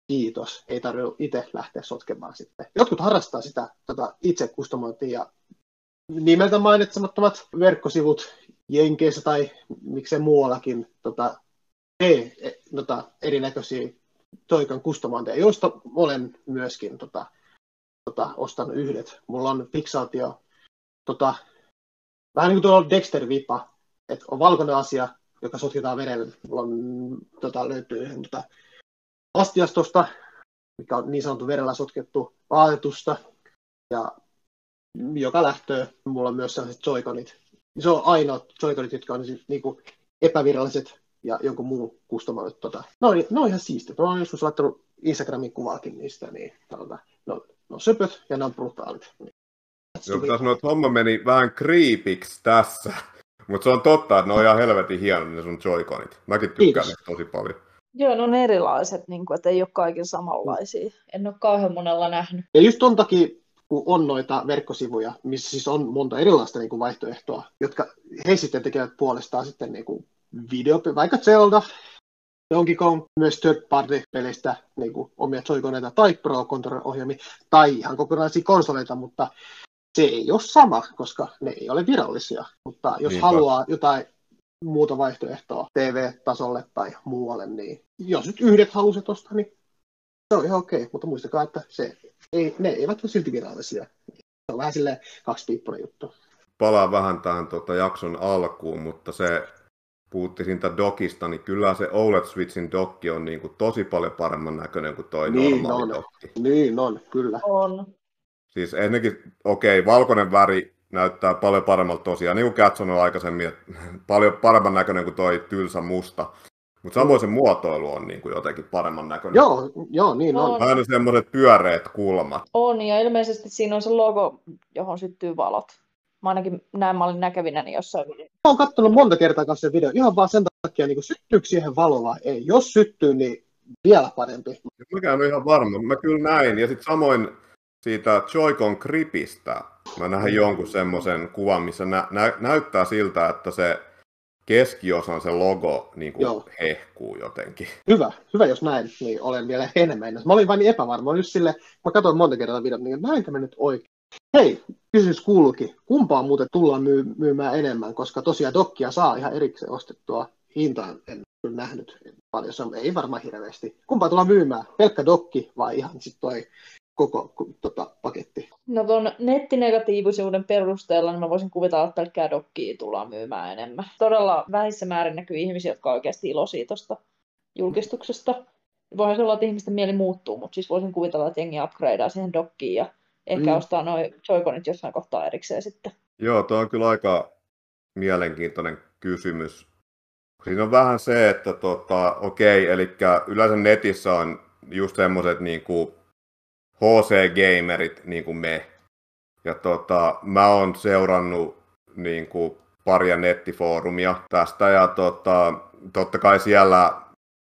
kiitos, ei tarvitse itse lähteä sotkemaan sitten. Jotkut harrastaa sitä tota, itse kustomointia ja nimeltä mainitsemattomat verkkosivut Jenkeissä tai miksei muuallakin tota, ei, e, tota, erinäköisiä toikan kustomointeja, joista olen myöskin tota, tota, ostanut yhdet. Mulla on fiksaatio, tota, vähän niin kuin tuolla Dexter Vipa, että on valkoinen asia, joka sotketaan verelle. Mulla on, tota, löytyy tota, astiastosta, mikä on niin sanottu verellä sotkettu vaatetusta, ja joka lähtöä. Mulla on myös sellaiset joikonit. Se on ainoa joikonit, jotka on siis, niin kuin epäviralliset ja jonkun muun kustomoinut. Tota. No, ne on ihan siistiä. Mä oon joskus laittanut Instagramin kuvaakin niistä, niin tota, no, no söpöt ja ne on brutaalit. Joo, pitää sanoa, että homma meni vähän kriipiksi tässä. Mutta se on totta, että ne on ihan helvetin hienot ne sun joikonit. Mäkin tykkään niistä tosi paljon. Joo, ne on erilaiset, niin kuin, että ei ole kaikilla samanlaisia. En ole kauhean monella nähnyt. Ja just ton takia kun on noita verkkosivuja, missä siis on monta erilaista niin kuin vaihtoehtoa, jotka he sitten tekevät puolestaan sitten niin kuin video, vaikka Zelda, Donkey Kong, myös third party pelistä niin kuin omia joy tai Pro Controller ohjelmia, tai ihan kokonaisia konsoleita, mutta se ei ole sama, koska ne ei ole virallisia. Mutta jos Niinpä. haluaa jotain muuta vaihtoehtoa TV-tasolle tai muualle, niin jos nyt yhdet halusit ostaa, niin se on ihan okei, okay, mutta muistakaa, että se ei, ne eivät ole silti virallisia. Se on vähän silleen kaksipiippunen juttu. Palaan vähän tähän tota jakson alkuun, mutta se puhutti siitä dokista, niin kyllä se OLED Switchin dokki on niin kuin tosi paljon paremman näköinen kuin toi niin normaali on. dokki. Niin on, kyllä. On. Siis ennenkin, okei, okay, valkoinen väri näyttää paljon paremmalta tosiaan, niin kuin Kat sanoi aikaisemmin, että paljon paremman näköinen kuin toi tylsä musta. Mutta samoin se muotoilu on niin kuin jotenkin paremman näköinen. Joo, joo niin on. on. Aina semmoiset pyöreät kulmat. On, ja ilmeisesti siinä on se logo, johon syttyy valot. Mä ainakin näin mä olin näkevinäni jossain videossa. Mä oon katsonut monta kertaa kanssa video, ihan vaan sen takia, niin syttyykö siihen valo vai ei. Jos syttyy, niin vielä parempi. Mä en ole ihan varma. Mä kyllä näin. Ja sitten samoin siitä Joy-Con Gripistä. Mä nähdin jonkun semmoisen kuvan, missä nä- nä- näyttää siltä, että se keskiosan se logo niin kuin hehkuu jotenkin. Hyvä, hyvä jos näin, niin olen vielä enemmän. Mä olin vain niin epävarma, just sille, mä katsoin monta kertaa videota, niin näinkö mä nyt oikein? Hei, kysymys kuuluukin, kumpaa muuten tullaan myy- myymään enemmän, koska tosiaan dokkia saa ihan erikseen ostettua hintaan, en kyllä nähnyt paljon, se ei varmaan hirveästi. Kumpaa tullaan myymään, pelkkä dokki vai ihan sitten toi koko tota, paketti? No tuon nettinegatiivisuuden perusteella niin mä voisin kuvitella, että pelkkää dokkia tullaan myymään enemmän. Todella vähissä määrin näkyy ihmisiä, jotka oikeasti iloisia tuosta julkistuksesta. Voihan se olla, että ihmisten mieli muuttuu, mutta siis voisin kuvitella, että jengi upgradeaa siihen dokkiin ja ehkä mm. ostaa noin joikonit jossain kohtaa erikseen sitten. Joo, tuo on kyllä aika mielenkiintoinen kysymys. Siinä on vähän se, että tota, okei, eli yleensä netissä on just semmoiset niin HC-gamerit niin kuin me. Ja tota, mä oon seurannut niin kuin paria nettifoorumia tästä ja tota, totta kai siellä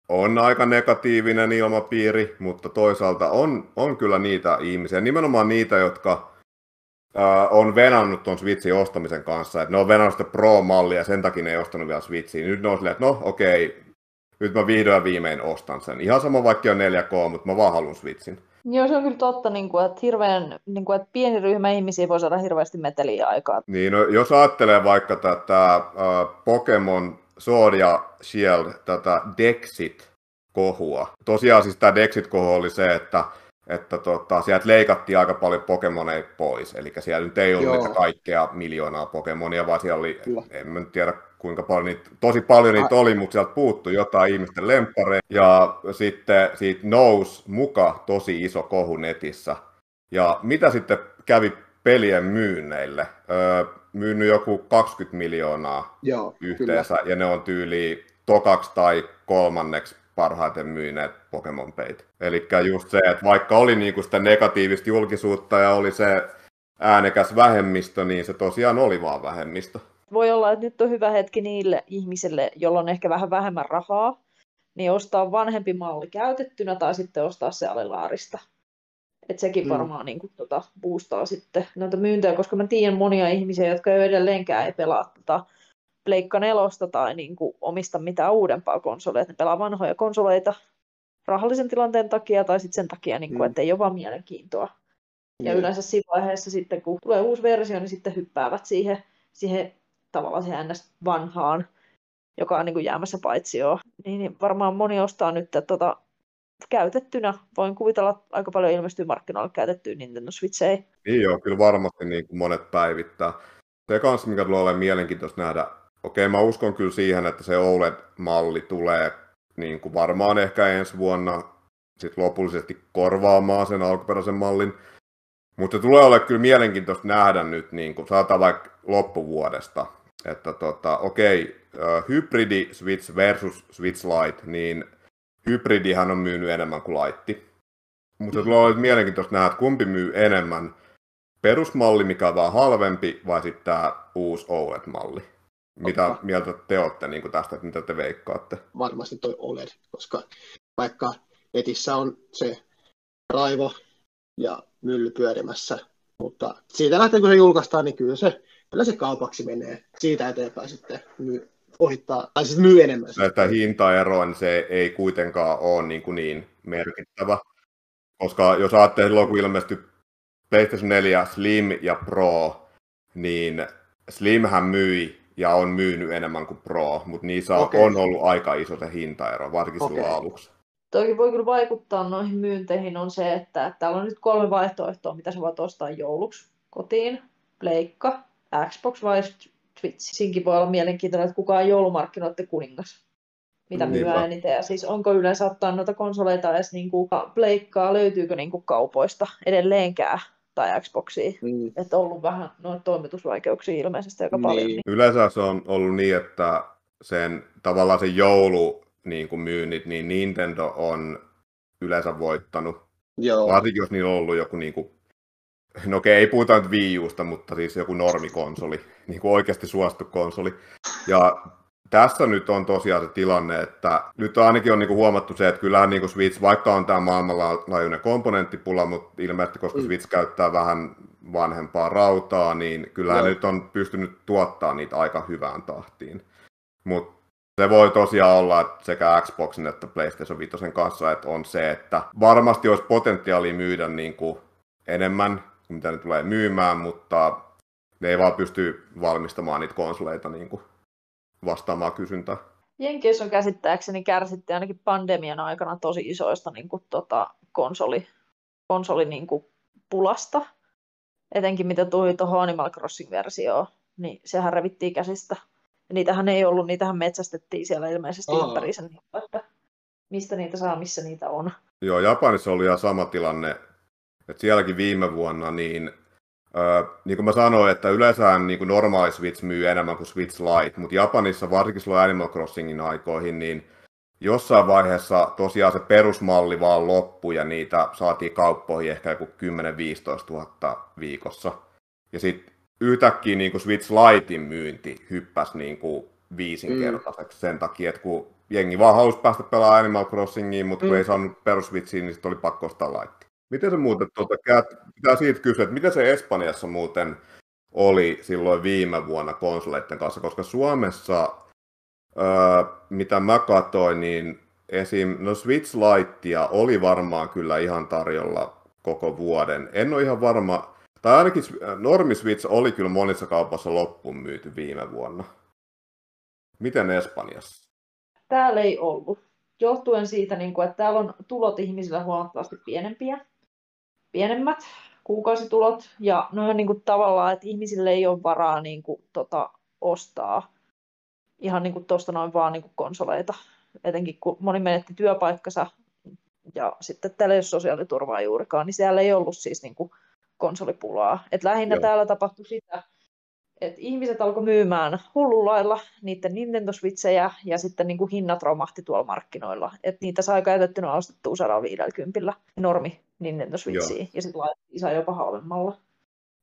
on aika negatiivinen ilmapiiri, mutta toisaalta on, on kyllä niitä ihmisiä, nimenomaan niitä, jotka ää, on venannut tuon Switchin ostamisen kanssa, että ne on venannut sitä Pro-mallia ja sen takia ne ei ostanut vielä Switchiä. Nyt ne on silleen, että no okei, nyt mä vihdoin viimein ostan sen. Ihan sama vaikka on 4K, mutta mä vaan haluan Switchin. Joo, se on kyllä totta, niin kuin, että, hirveän, niin kuin, että pieni ryhmä ihmisiä voi saada hirveästi meteliä aikaa. Niin, no, jos ajattelee vaikka tätä äh, Pokemon Sword ja Shield, tätä Dexit-kohua. Tosiaan siis tämä Dexit-kohu oli se, että että tota, sieltä leikattiin aika paljon Pokemoneja pois, eli siellä nyt ei ollut Joo. niitä kaikkea miljoonaa Pokemonia, vaan siellä oli, Kyllä. en mä nyt tiedä kuinka paljon niitä, tosi paljon niitä oli, mutta sieltä puuttui jotain ihmisten lemppareja, ja sitten siitä nousi muka tosi iso kohu netissä. Ja mitä sitten kävi pelien myynneille? Öö, myynyt joku 20 miljoonaa Joo, yhteensä, kyllä. ja ne on tyyli tokaksi tai kolmanneksi parhaiten myyneet Pokemon Peit. Eli just se, että vaikka oli niinku sitä negatiivista julkisuutta ja oli se äänekäs vähemmistö, niin se tosiaan oli vaan vähemmistö. Voi olla, että nyt on hyvä hetki niille ihmisille, joilla on ehkä vähän vähemmän rahaa, niin ostaa vanhempi malli käytettynä tai sitten ostaa se alilaarista. Et sekin mm. varmaan niin kuin, tota, boostaa sitten näitä myyntejä, koska mä tiedän monia ihmisiä, jotka ei edelleenkään ei pelaa tota, Pleikka nelosta tai niin kuin, omista mitään uudempaa konsoleita. Ne pelaa vanhoja konsoleita rahallisen tilanteen takia tai sitten sen takia, niin kuin, mm. että ei ole vaan mielenkiintoa. Ja mm. yleensä siinä vaiheessa sitten, kun tulee uusi versio, niin sitten hyppäävät siihen, siihen tavallaan siihen ns. vanhaan, joka on niin kuin jäämässä paitsi jo. Niin, niin varmaan moni ostaa nyt että, tota, käytettynä. Voin kuvitella, aika paljon ilmestyy markkinoille käytettyä Nintendo Switch ei. Niin joo, kyllä varmasti niin kuin monet päivittää. Se kanssa, mikä tulee olemaan mielenkiintoista nähdä, okei mä uskon kyllä siihen, että se OLED-malli tulee niin kuin varmaan ehkä ensi vuonna sit lopullisesti korvaamaan sen alkuperäisen mallin. Mutta se tulee olemaan kyllä mielenkiintoista nähdä nyt, niin kuin, saattaa vaikka loppuvuodesta, että tota, okei, hybridi Switch versus Switch Lite, niin hybridihän on myynyt enemmän kuin laitti. Mutta se tulee olemaan mielenkiintoista nähdä, että kumpi myy enemmän, perusmalli, mikä on vähän halvempi, vai sitten tämä uusi OLED-malli. Mitä mieltä te olette niin kuin tästä, että mitä te veikkaatte? Varmasti toi OLED, koska vaikka netissä on se raivo ja mylly pyörimässä, mutta siitä lähtien kun se julkaistaan, niin kyllä se, kyllä se kaupaksi menee. Siitä eteenpäin sitten myy, ohittaa, tai siis myy enemmän. Että hintaero, niin se ei kuitenkaan ole niin, kuin niin merkittävä. Koska jos ajattelee silloin, kun ilmestyi PlayStation 4 Slim ja Pro, niin Slimhän myi ja on myynyt enemmän kuin Pro, mutta niissä okay. on ollut aika iso se hintaero, varsinkin okay. silloin aluksi. Toki voi kyllä vaikuttaa noihin myynteihin on se, että täällä on nyt kolme vaihtoehtoa, mitä sä voit ostaa jouluksi kotiin. Pleikka, Xbox vai Twitch. Siinkin voi olla mielenkiintoinen, että kuka on joulumarkkinoiden kuningas. Mitä myy eniten. Ja siis onko yleensä ottaa noita konsoleita edes niinku pleikkaa, löytyykö niinku kaupoista edelleenkään tai Xboxia. Mm. Että on ollut vähän noita toimitusvaikeuksia ilmeisesti aika niin. paljon. Niin. Yleensä se on ollut niin, että sen tavallaan se joulu niin kuin myynnit, niin Nintendo on yleensä voittanut. Joo. Varsinkin jos niillä on ollut joku niin kuin, no okei, ei puhuta nyt Wii Usta, mutta siis joku normikonsoli, niin kuin oikeasti suostu konsoli. Ja tässä nyt on tosiaan se tilanne, että nyt ainakin on niinku huomattu se, että kyllähän niinku Switch, vaikka on tämä maailmanlaajuinen komponenttipula, mutta ilmeisesti koska mm. Switch käyttää vähän vanhempaa rautaa, niin kyllähän Joo. nyt on pystynyt tuottaa niitä aika hyvään tahtiin. Mutta se voi tosiaan olla että sekä Xboxin että PlayStation 5 kanssa, että on se, että varmasti olisi potentiaalia myydä niin kuin enemmän kuin mitä ne tulee myymään, mutta ne ei vaan pysty valmistamaan niitä konsoleita niin kuin vastaamaan kysyntää. Jenkeissä on käsittääkseni kärsitty ainakin pandemian aikana tosi isoista niin kuin, tota, konsoli, konsoli niin kuin, pulasta. Etenkin mitä tuli tuohon Animal Crossing-versioon, niin sehän revittiin käsistä. Ja niitähän ei ollut, niitähän metsästettiin siellä ilmeisesti oh. ympäri sen. Että mistä niitä saa, missä niitä on. Joo, Japanissa oli ihan sama tilanne, että sielläkin viime vuonna, niin Öö, niin kuin mä sanoin, että yleensä niin normaali Switch myy enemmän kuin Switch Lite, mutta Japanissa varsinkin silloin Animal Crossingin aikoihin, niin jossain vaiheessa tosiaan se perusmalli vaan loppui ja niitä saatiin kauppoihin ehkä joku 10-15 000 viikossa. Ja sitten yhtäkkiä niin kuin Switch Litein myynti hyppäsi niin kuin viisinkertaiseksi mm. sen takia, että kun jengi vaan halusi päästä pelaamaan Animal Crossingiin, mutta kun mm. ei saanut perusvitsiin, niin sitten oli pakko ostaa Lite. Miten se muuten, tuota, pitää siitä kysyä, että miten se Espanjassa muuten oli silloin viime vuonna konsoleiden kanssa, koska Suomessa, öö, mitä mä katsoin, niin esim. No Switch Lightia oli varmaan kyllä ihan tarjolla koko vuoden. En ole ihan varma, tai ainakin Normi Switch oli kyllä monissa kaupassa loppuun myyty viime vuonna. Miten Espanjassa? Täällä ei ollut. Johtuen siitä, niin että täällä on tulot ihmisillä huomattavasti pienempiä pienemmät kuukausitulot. Ja noin niin kuin tavallaan, että ihmisille ei ole varaa niin kuin, tota, ostaa ihan niin tuosta noin vaan niin kuin konsoleita. Etenkin kun moni menetti työpaikkansa ja sitten täällä ei ole sosiaaliturvaa juurikaan, niin siellä ei ollut siis niin kuin konsolipulaa. Et lähinnä Joo. täällä tapahtui sitä, et ihmiset alkoi myymään hullulailla niiden Nintendo Switchejä ja sitten niin kuin hinnat romahti tuolla markkinoilla. Et niitä sai käytettynä ostettua 150 normi Nintendo Switchiin ja sitten laitettiin sai jopa halvemmalla.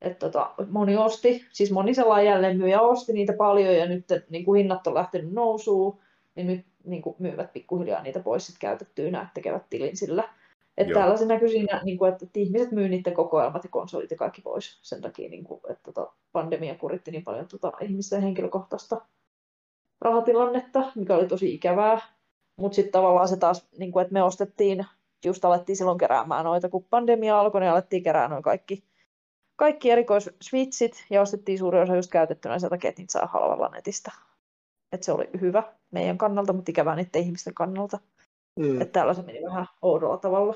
Et tota, moni osti, siis moni sellainen jälleen myyjä osti niitä paljon ja nyt niin kuin hinnat on lähtenyt nousuun, niin nyt niin kuin myyvät pikkuhiljaa niitä pois sit käytettyinä, että tekevät tilin sillä. Että täällä se näkyy siinä, niin kuin, että ihmiset myy niiden kokoelmat ja konsolit ja kaikki pois sen takia, niin kuin, että tota, pandemia kuritti niin paljon tota, ihmisten henkilökohtaista rahatilannetta, mikä oli tosi ikävää. Mutta sitten tavallaan se taas, niin kuin, että me ostettiin, just alettiin silloin keräämään noita, kun pandemia alkoi, niin alettiin kerää noin kaikki, kaikki erikoisswitchit ja ostettiin suuri osa just käytettynä sieltä niitä saa halvalla netistä. Et se oli hyvä meidän kannalta, mutta ikävää niiden ihmisten kannalta. Mm. Että täällä se meni vähän oudolla tavalla.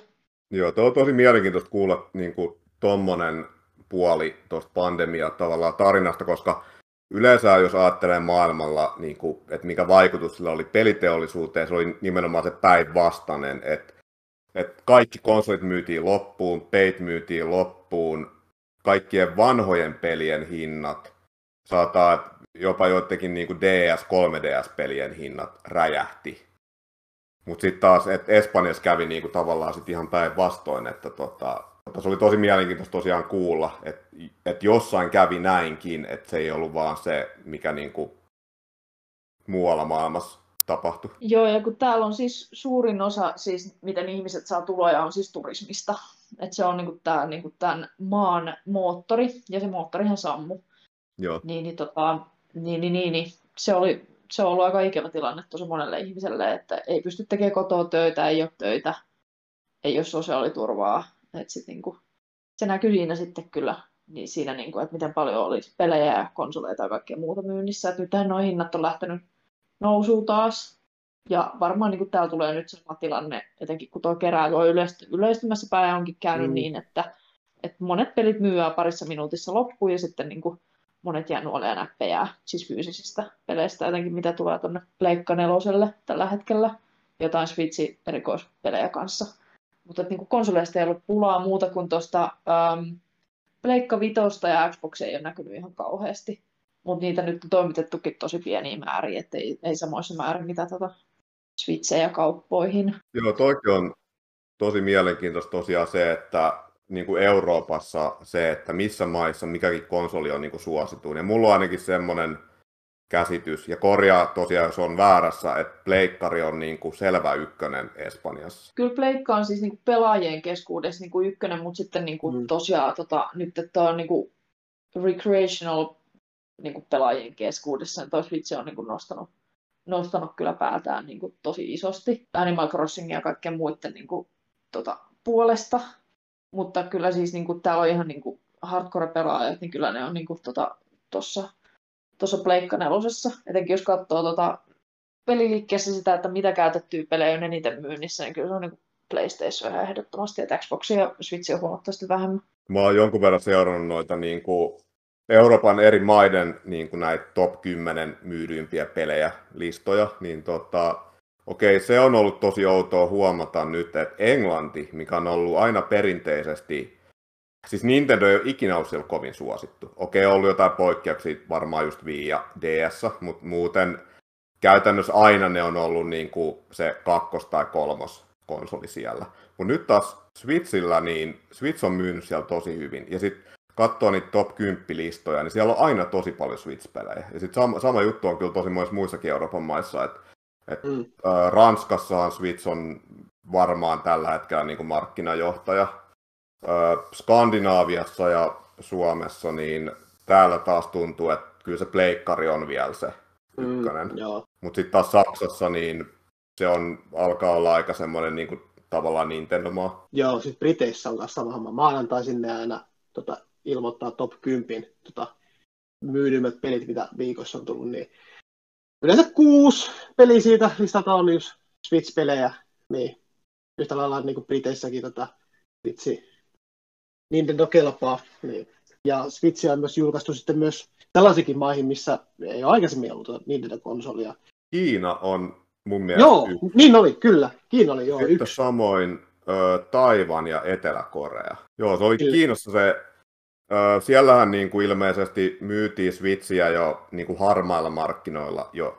Joo, tuo on tosi mielenkiintoista kuulla niin kuin, tommonen puoli tuosta pandemia tavallaan tarinasta, koska yleensä jos ajattelee maailmalla, niin kuin, että mikä vaikutus sillä oli peliteollisuuteen, se oli nimenomaan se päinvastainen, että, että kaikki konsolit myytiin loppuun, peit myytiin loppuun, kaikkien vanhojen pelien hinnat, saataa jopa joidenkin niin DS, 3DS-pelien hinnat räjähti. Mutta sitten taas, että Espanjassa kävi niinku tavallaan sit ihan päinvastoin, että tota, se oli tosi mielenkiintoista tosiaan kuulla, että et jossain kävi näinkin, että se ei ollut vaan se, mikä niinku muualla maailmassa tapahtui. Joo, ja kun täällä on siis suurin osa, siis miten ihmiset saa tuloja, on siis turismista. Että se on niinku tää, niinku tämän maan moottori, ja se moottorihan sammu. Joo. Niin, niin, tota, niin, niin, niin, niin, se oli se on ollut aika ikävä tilanne tosi monelle ihmiselle, että ei pysty tekemään kotoa töitä, ei ole töitä, ei ole sosiaaliturvaa. että sit niinku, se näkyy siinä sitten kyllä, niin siinä, niinku, että miten paljon olisi pelejä ja konsoleita ja kaikkea muuta myynnissä. Et nythän nuo hinnat on lähtenyt nousuun taas. Ja varmaan niin täällä tulee nyt sama tilanne, etenkin kun tuo kerää tuo yleistymässä päin onkin käynyt mm. niin, että, että monet pelit myyvää parissa minuutissa loppuun ja sitten niin kuin monet jää nuoleen näppejä, siis fyysisistä peleistä, jotenkin mitä tulee tuonne Pleikka neloselle tällä hetkellä, jotain Switchin erikoispelejä kanssa. Mutta niin konsoleista ei ollut pulaa muuta kuin tuosta ähm, Pleikka Vitosta ja Xbox ei ole näkynyt ihan kauheasti. Mutta niitä nyt on toimitettukin tosi pieniä määriä, ettei ei samoissa määrin mitä tota Switchejä kauppoihin. Joo, toikin on tosi mielenkiintoista tosiaan se, että niin kuin Euroopassa se, että missä maissa mikäkin konsoli on niin kuin suosituin. Ja mulla on ainakin semmoinen käsitys, ja korjaa tosiaan, jos on väärässä, että pleikkari on niin kuin selvä ykkönen Espanjassa. Kyllä pleikka on siis niin kuin pelaajien keskuudessa niin kuin ykkönen, mutta sitten niin kuin mm. tosiaan tota, nyt että on niin kuin recreational niin kuin pelaajien keskuudessa, niin toi Switch on niin kuin nostanut, nostanut kyllä päätään niin kuin tosi isosti. Animal Crossing ja kaikkien muiden niin kuin, tota, puolesta. Mutta kyllä siis niin kuin, täällä on ihan niin kuin hardcore-pelaajat, niin kyllä ne on niin kuin, tota, tuossa tuossa Pleikka nelosessa. Etenkin jos katsoo tota, peliliikkeessä sitä, että mitä käytettyä pelejä on eniten myynnissä, niin kyllä se on niin PlayStation ihan ehdottomasti, että Xbox ja on huomattavasti vähemmän. Mä oon jonkun verran seurannut noita niin kuin Euroopan eri maiden niin kuin näitä top 10 myydyimpiä pelejä listoja, niin tota, Okei, se on ollut tosi outoa huomata nyt, että Englanti, mikä on ollut aina perinteisesti, siis Nintendo ei ole ikinä ollut siellä kovin suosittu. Okei, ollut jotain poikkeuksia, varmaan just Wii ja DS, mutta muuten käytännössä aina ne on ollut niin kuin se kakkos- tai kolmos konsoli siellä. Mutta nyt taas Switchillä, niin Switch on myynyt siellä tosi hyvin. Ja sitten katsoo niitä top 10 listoja, niin siellä on aina tosi paljon Switch-pelejä. Ja sitten sama, sama juttu on kyllä tosi monissa muissakin Euroopan maissa, että et, mm. Ranskassahan Switch on varmaan tällä hetkellä niin kuin markkinajohtaja. Äh, Skandinaaviassa ja Suomessa, niin täällä taas tuntuu, että kyllä se pleikkari on vielä se mm, ykkönen. Mm, Mutta sitten taas Saksassa, niin se on, alkaa olla aika semmoinen niin kuin, tavallaan Nintendo-maa. Joo, sitten Briteissä on kanssa sama homma. Maanantai sinne aina tota, ilmoittaa top 10 tota, myydymät pelit, mitä viikossa on tullut, niin yleensä kuusi peliä siitä listalta on just Switch-pelejä, niin yhtä lailla niin kuin Briteissäkin tota, vitsi, Nintendo kelpaa. Niin. Ja Switch on myös julkaistu sitten myös tällaisikin maihin, missä ei ole aikaisemmin ollut tuota Nintendo-konsolia. Kiina on mun mielestä Joo, yksi. niin oli, kyllä. Kiina oli joo Sitten yksi. samoin ö, Taivan ja Etelä-Korea. Joo, se oli kyllä. Kiinassa se siellähän niin kuin ilmeisesti myytiin Switchiä jo niin kuin harmailla markkinoilla jo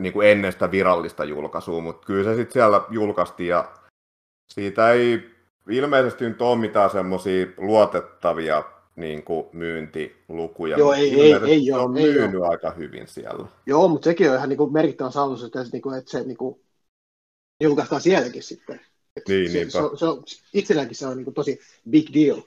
niin kuin ennen sitä virallista julkaisua, mutta kyllä se sitten siellä julkaistiin ja siitä ei ilmeisesti nyt ole mitään semmoisia luotettavia niin kuin myyntilukuja. Joo, ei, ei, ei, se on myynyt ole. aika hyvin siellä. Joo, mutta sekin on ihan niin kuin merkittävä saavutus, että, niin kuin, että se niin kuin, julkaistaan sielläkin sitten. niin, se, se, se, on, itselläänkin se on niin kuin, tosi big deal.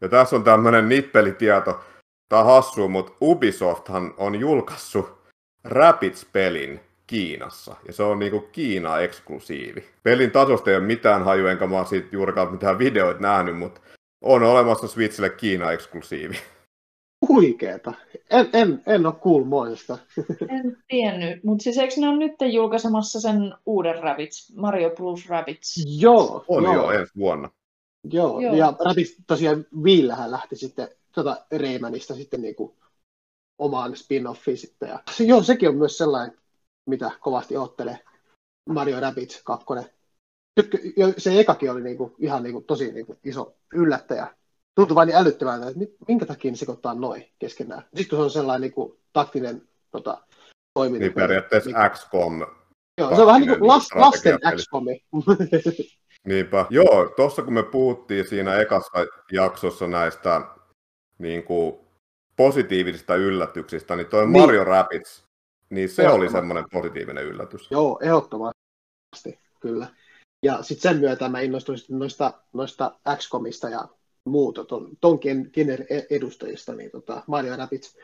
Ja tässä on tämmöinen nippelitieto. Tämä on hassu, mutta Ubisofthan on julkaissut Rapids-pelin Kiinassa. Ja se on niinku Kiina-eksklusiivi. Pelin tasosta ei ole mitään haju, enkä mä siitä juurikaan mitään videoita nähnyt, mutta on olemassa Switchille Kiina-eksklusiivi. Huikeeta. En, en, en ole kuulmoista. En tiennyt, mutta siis eikö ne ole nyt julkaisemassa sen uuden Rabbids, Mario Plus Rabbids? Joo. On joo. jo ensi vuonna. Joo, Joo. ja Rabbids tosiaan Viillähän lähti sitten tuota Raymanista sitten niin kuin omaan spin-offiin sitten. Ja, se, joo, sekin on myös sellainen, mitä kovasti ottelee. Mario Rabbids 2 se ekakin oli niinku, ihan niinku, tosi niinku, iso yllättäjä. Tuntui vain niin älyttömältä, että minkä takia ne sekoittaa noin keskenään. Sitten kun se on sellainen niinku, taktinen tota, toiminta. Niin periaatteessa niin, XCOM. Joo, se on vähän niin kuin las, lasten XCOMi. Niinpä. Joo, tuossa kun me puhuttiin siinä ekassa jaksossa näistä niin kuin, positiivisista yllätyksistä, niin toi niin. Mario Rapids, niin se oli semmoinen positiivinen yllätys. Joo, ehdottomasti, kyllä. Ja sitten sen myötä mä innostuin noista, noista XCOMista ja muuta, ton, ton gener edustajista, niin tota, Mario Rapids.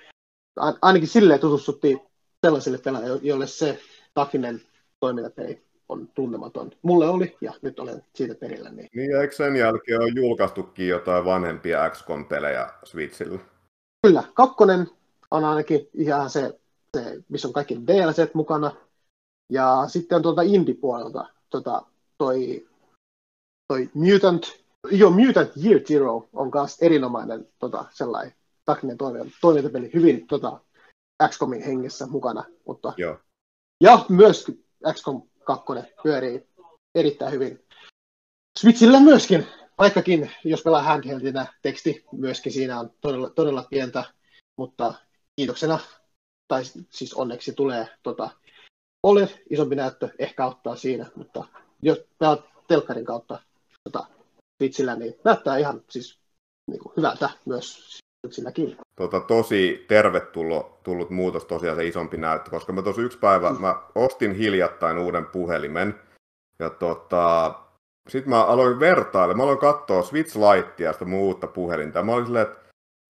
Ainakin silleen tutustuttiin sellaisille pelaajille, joille se takinen toimintapeli on tunnematon. Mulle oli, ja nyt olen siitä perillä. Niin, niin ja eikö sen jälkeen ole julkaistukin jotain vanhempia XCOM-pelejä Switchillä? Kyllä, kakkonen on ainakin ihan se, se missä on kaikki DLC mukana. Ja sitten on tuolta indie-puolelta tota, toi, toi Mutant, joo, Mutant Year Zero on myös erinomainen tota, sellainen taktinen toimintapeli, hyvin tota, XCOMin hengessä mukana. Mutta, joo. Ja myös XCOM 2 pyörii erittäin hyvin. Switchillä myöskin, vaikkakin jos pelaa handheldinä, teksti myöskin siinä on todella, todella pientä, mutta kiitoksena, tai siis onneksi tulee tota, ole isompi näyttö, ehkä auttaa siinä, mutta jos pelaat telkkarin kautta tota, Switchillä, niin näyttää ihan siis niin kuin hyvältä myös silläkin. Tota, tosi tervetullut tullut muutos tosiaan se isompi näyttö, koska mä tuossa yksi päivä, mm. mä ostin hiljattain uuden puhelimen, ja tota, sitten mä aloin vertailla, mä aloin katsoa Switch Lightia, sitä mun uutta puhelinta, mä olin silleen, että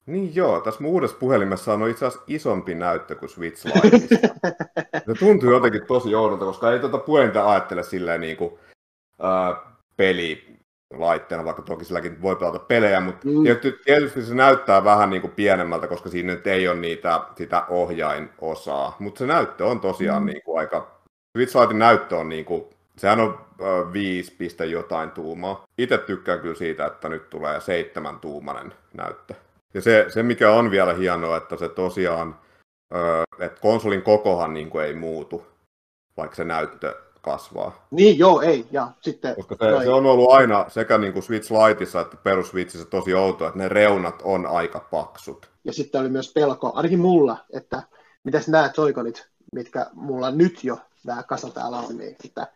niin joo, tässä mun uudessa puhelimessa on itse asiassa isompi näyttö kuin Switch Liteissa. Se tuntuu jotenkin tosi oudolta, koska ei tuota puhelinta ajattele silleen niin kuin, äh, peli laitteena, vaikka toki silläkin voi pelata pelejä, mutta mm. tietysti, se näyttää vähän niin kuin pienemmältä, koska siinä nyt ei ole niitä, sitä ohjainosaa, mutta se näyttö on tosiaan mm. niin kuin aika, Switch Litein näyttö on niin kuin, sehän on äh, 5, jotain tuumaa. Itse tykkään kyllä siitä, että nyt tulee seitsemän tuumanen näyttö. Ja se, se, mikä on vielä hienoa, että se tosiaan, että konsolin kokohan niin kuin ei muutu, vaikka se näyttö kasvaa. Niin, joo, ei. Ja sitten, Koska se, se on ollut aina sekä niin kuin Switch Liteissa että perus Switchissä tosi outoa, että ne reunat on aika paksut. ja sitten oli myös pelko, ainakin mulla, että mitäs nämä toikonit, mitkä mulla nyt jo nämä kasa täällä on, niin että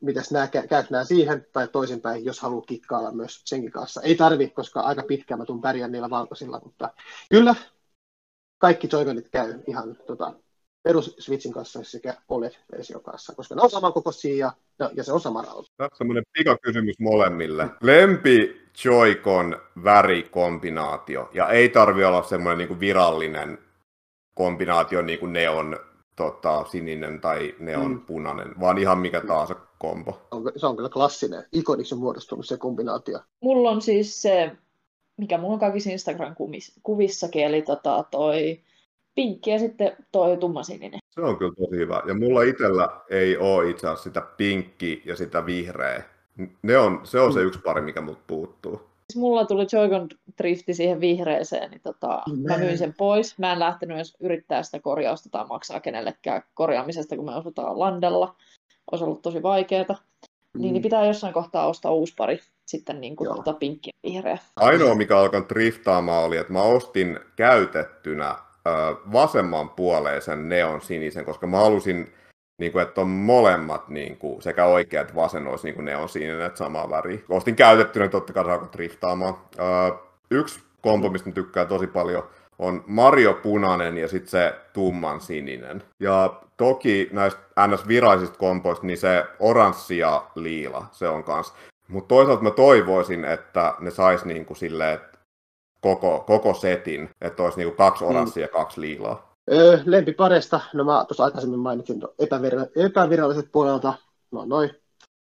mitäs nämä kä- käyt nää siihen tai toisinpäin, jos haluaa kikkailla myös senkin kanssa. Ei tarvi, koska aika pitkään mä tuun pärjään niillä valkoisilla, mutta kyllä kaikki toikonit käy ihan tota, perus Switchin kanssa sekä OLED-version kanssa, koska ne on samankokoisia ja, ja, ja se on sama rauta. Tässä on semmoinen pikakysymys molemmille. Lempi Joy-Con värikombinaatio, ja ei tarvi olla semmoinen niin kuin virallinen kombinaatio, niin kuin neon tota, sininen tai neon Mm. punainen, vaan ihan mikä tahansa kombo. On, se on kyllä klassinen, ikoniksi on muodostunut se kombinaatio. Mulla on siis se, mikä mulla on kaikissa Instagram-kuvissakin, eli tota, toi pinkki ja sitten toi tummasininen. Se on kyllä tosi hyvä. Ja mulla itsellä ei ole itse asiassa sitä pinkki ja sitä vihreä. Ne on, se on se Mm. yksi pari, mikä mut puuttuu. Siis mulla tuli Joy-Con drifti siihen vihreeseen, niin tota, mä myin sen pois. Mä en lähtenyt edes yrittää sitä korjausta tai maksaa kenellekään korjaamisesta, kun me asutaan landella. Olisi ollut tosi vaikeeta. Niin, niin pitää jossain kohtaa ostaa uusi pari, sitten niin kuin tota pinkki ja vihreä. Ainoa, mikä alkoi driftaamaan, oli, että mä ostin käytettynä ö, vasemmanpuoleisen neon sinisen, koska mä halusin, niin kuin, että on molemmat niin kuin, sekä oikea että vasen olisi niin kuin neon sininen, että sama väri. Ostin käytettynä, totta kai saako driftaamaan. Yksi kompo, mistä mä tykkään tosi paljon, on Mario punainen ja sitten se tumman sininen. Ja toki näistä NS-virallisista kompoista, niin se oranssi ja liila, se on kans. Mutta toisaalta mä toivoisin, että ne sais niinku silleen, että koko, koko setin, että olisi niinku kaksi oranssia ja kaksi liilaa. Öö, lempipareista, no mä tuossa aikaisemmin mainitsin epävir- epäviralliset puolelta, no noin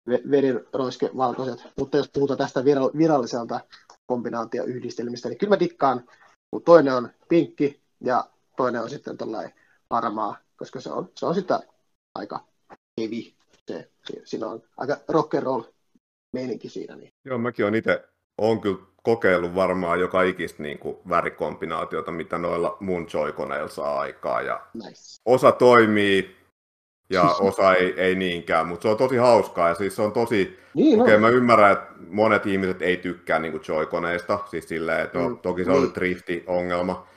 ve- veriroiske valkoiset, mutta jos puhutaan tästä viral- viralliselta kombinaatioyhdistelmistä, niin kyllä mä dikkaan, kun toinen on pinkki ja toinen on sitten tällainen harmaa, koska se on, se on sitten aika heavy, se, si- siinä on aika rock and roll meininki siinä. Niin. Joo, mäkin on itse, on kyllä kokeillut varmaan joka ikistä niinku värikombinaatiota, mitä noilla mun joikoneilla saa aikaa. Ja Nice. osa toimii ja osa ei, ei niinkään, mutta se on tosi hauskaa ja siis se on tosi Niin, Okei, no. mä ymmärrän, että monet ihmiset ei tykkää niinku joikoneista, siis silleen, että no, Mm, toki se on niin. drifti-ongelma,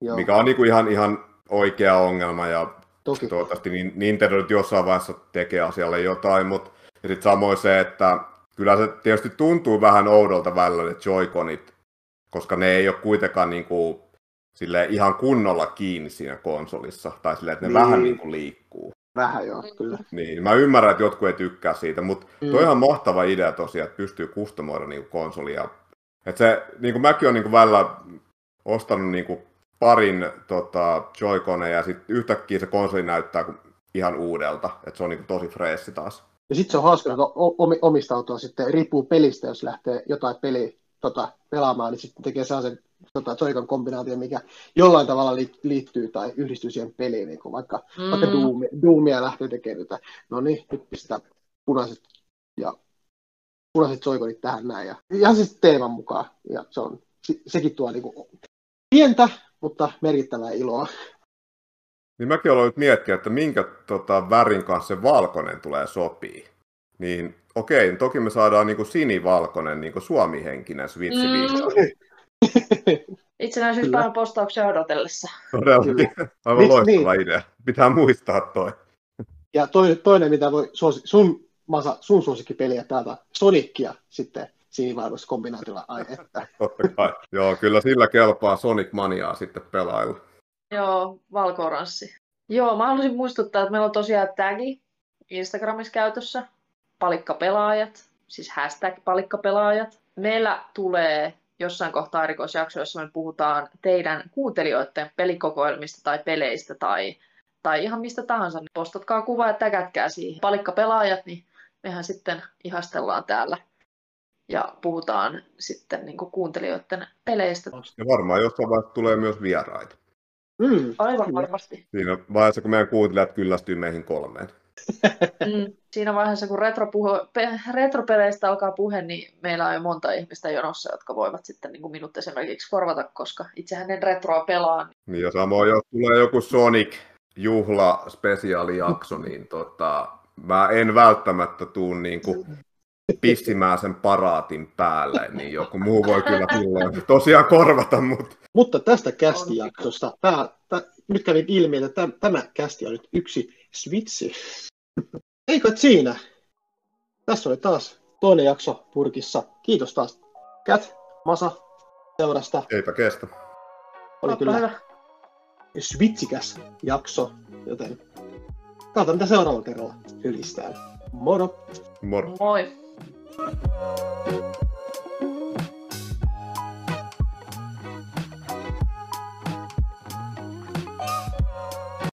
Joo, mikä on niinku ihan, ihan oikea ongelma ja toki. toivottavasti niin Nintendo nyt jossain vaiheessa tekee asialle jotain, mutta sitten samoin se, että kyllä se tietysti tuntuu vähän oudolta välillä ne joikonit, koska ne ei ole kuitenkaan niinku, silleen, ihan kunnolla kiinni siinä konsolissa, tai silleen, että ne Niin. vähän niinku liikkuu. Vähän joo, kyllä. Niin, mä ymmärrän, että jotkut ei tykkää siitä, mutta Mm. toi on ihan mahtava idea tosiaan, että pystyy kustomoida niinku konsolia. Et se, niinku mäkin olen niinku välillä ostanut niinku parin tota, Joy-Coneja ja sitten yhtäkkiä se konsoli näyttää ihan uudelta, että se on niinku tosi freessi taas. Ja sitten se on hauska, että omistautua sitten, riippuu pelistä, jos lähtee jotain peliä tota, pelaamaan, niin sitten tekee sellaisen tota, Joy-Con kombinaation, mikä jollain tavalla li- liittyy tai yhdistyy siihen peliin, niin kuin vaikka, mm. vaikka Doomia, Doomia lähtee tekemään tätä. No niin, nyt pistää punaiset ja punaiset Joy-Conit tähän näin. Ja ihan siis teeman mukaan. Ja se on, se, sekin tuo niinku pientä, mutta merkittävää iloa. Niin mäkin aloin nyt miettiä, että minkä tota, värin kanssa se valkoinen tulee sopii. Niin okei, toki me saadaan niinku sinivalkoinen, niinku suomihenkinen Switch Mm. mm. Itsenäisyyspäivän postauksia odotellessa. Todellakin. Aivan Niin, loistava idea. Pitää muistaa toi. Ja toinen, toinen mitä voi suosi, sun, Masa, sun suosikkipeliä täältä, Sonicia sitten sinivalkoisessa kombinaatiolla. Ai että. Totta kai. Joo, kyllä sillä kelpaa Sonic Maniaa sitten pelailla. Joo, valko-oranssi. Joo, mä haluaisin muistuttaa, että meillä on tosiaan tagi Instagramissa käytössä. Palikkapelaajat, siis hashtag palikkapelaajat. Meillä tulee jossain kohtaa erikoisjakso, jossa me puhutaan teidän kuuntelijoiden pelikokoelmista tai peleistä tai, tai ihan mistä tahansa. Niin Postatkaa kuva ja täkätkää siihen. Palikkapelaajat, niin mehän sitten ihastellaan täällä ja puhutaan sitten niin kuuntelijoiden peleistä. Ja varmaan jossain vaiheessa tulee myös vieraita. Mm, Aivan Kyllä. varmasti. Siinä vaiheessa, kun meidän kuuntelijat kyllästyy meihin kolmeen. Mm. Siinä vaiheessa, kun pe, retropeleistä alkaa puhe, niin meillä on jo monta ihmistä jonossa, jotka voivat sitten niin kuin minut esimerkiksi korvata, koska itsehän en retroa pelaa. Niin ja samoin, jos tulee joku Sonic juhla spesiaalijakso, niin tota, mä en välttämättä tuu niin kuin pissimään sen paraatin päälle, niin joku muu voi kyllä silloin tosiaan korvata, mutta... Mutta tästä kästijaksosta, tää, tää, nyt kävi ilmi, että tämä, tämä kästi on nyt yksi switchi. Eikö siinä? Tässä oli taas toinen jakso purkissa. Kiitos taas Kat, Masa, seurasta. Eipä kestä. Oli kyllä hyvä. switchikäs jakso, joten katsotaan mitä seuraavalla kerralla ylistää. Moro! Moro! Moi! Thank you.